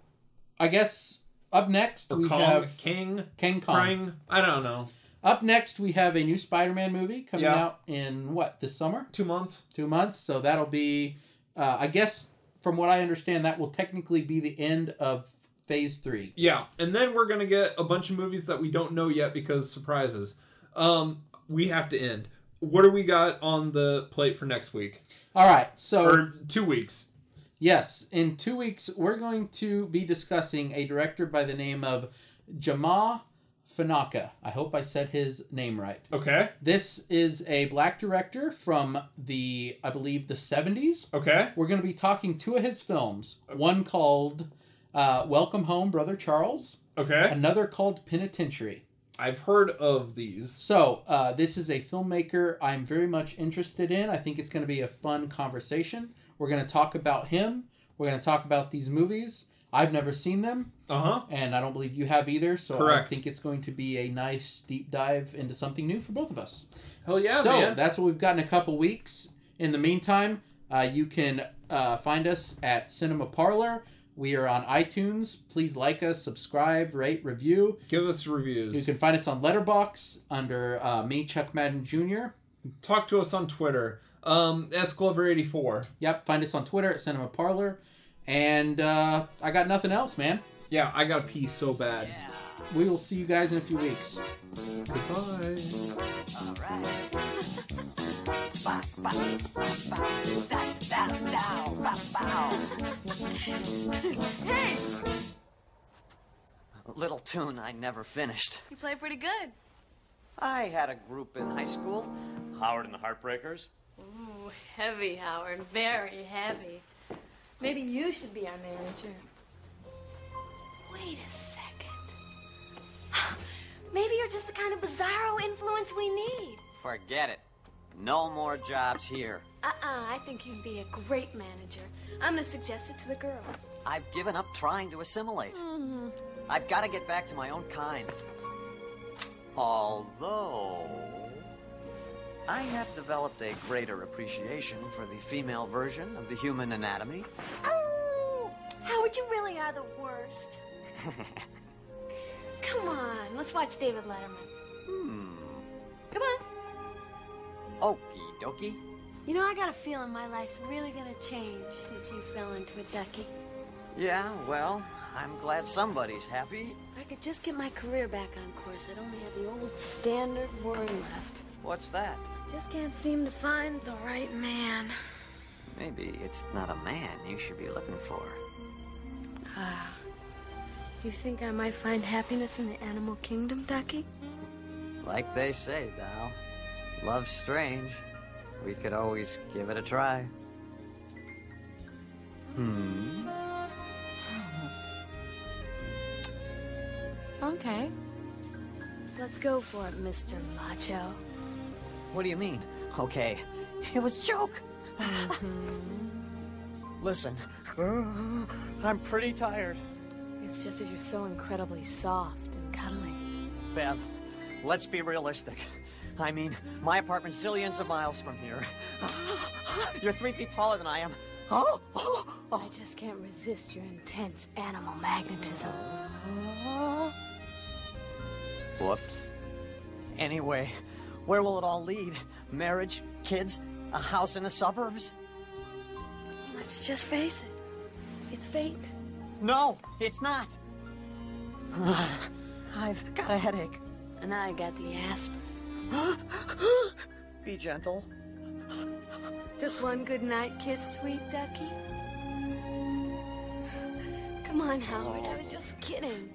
I guess up next Or we Kong, have King, King Kong. Krang. I don't know. Up next we have a new Spider-Man movie coming Yeah. out in what this summer? Two months. Two months. So that'll be, uh, I guess, from what I understand, that will technically be the end of Phase Three. Yeah, and then we're gonna get a bunch of movies that we don't know yet because surprises. Um, we have to end. What do we got on the plate for next week All right. So or two weeks? Yes, in two weeks, we're going to be discussing a director by the name of Jama Fanaka. I hope I said his name right. Okay. This is a black director from the, I believe, the 70s. Okay. We're going to be talking two of his films. One called uh, Welcome Home, Brother Charles, Okay. another called Penitentiary. I've heard of these. So, uh, this is a filmmaker I'm very much interested in. I think it's going to be a fun conversation. We're going to talk about him. We're going to talk about these movies. I've never seen them, Uh huh. and I don't believe you have either. So, Correct. I think it's going to be a nice deep dive into something new for both of us. Hell yeah, so, man. that's what we've got in a couple weeks. In the meantime, uh, you can uh, find us at Cinema Parlor. We are on iTunes. Please like us, subscribe, rate, review. Give us reviews. You can find us on Letterboxd under uh, me, Chuck Madden Jr. Talk to us on Twitter. Um, S Glover eighty four. Yep, find us on Twitter at Cinema Parlor. And uh, I got nothing else, man. Yeah, I got to pee so bad. We will see you guys in a few weeks. Goodbye. Hey, A little tune I never finished. you play pretty good. I had a group in high school, Howard and the Heartbreakers. Ooh, heavy, Howard. Very heavy. Maybe you should be our manager. Wait a second. Maybe you're just the kind of bizarro influence we need. Forget it. No more jobs here. Uh-uh, I think you'd be a great manager. I'm gonna suggest it to the girls. I've given up trying to assimilate. I've got to get back to my own kind. Although, I have developed a greater appreciation for the female version of the human anatomy. Oh! Howard, you really are the worst. Come on, let's watch David Letterman. Hmm. Come on. Okie dokie. You know, I got a feeling my life's really gonna change since you fell into a ducky. Yeah, well, I'm glad somebody's happy. If I could just get my career back on course, I'd only have the old standard worry left. What's that? Just can't seem to find the right man. Maybe it's not a man you should be looking for. Ah. You think I might find happiness in the animal kingdom, Ducky? Like they say, Thou, love's strange. We could always give it a try. Hmm. Okay. Let's go for it, Mr. Macho. What do you mean? Okay, it was a joke. Listen, I'm pretty tired. It's just that you're so incredibly soft and cuddly. Bev, let's be realistic. I mean, my apartment's zillions of miles from here. You're three feet taller than I am. Oh, I just can't resist your intense animal magnetism. Whoops. Anyway, where will it all lead? Marriage, kids, a house in the suburbs? Let's just face it. It's fate. No, it's not. I've got a headache. And I got the aspirin. Be gentle. Just one good night kiss, sweet ducky. Come on, Howard. I was just kidding.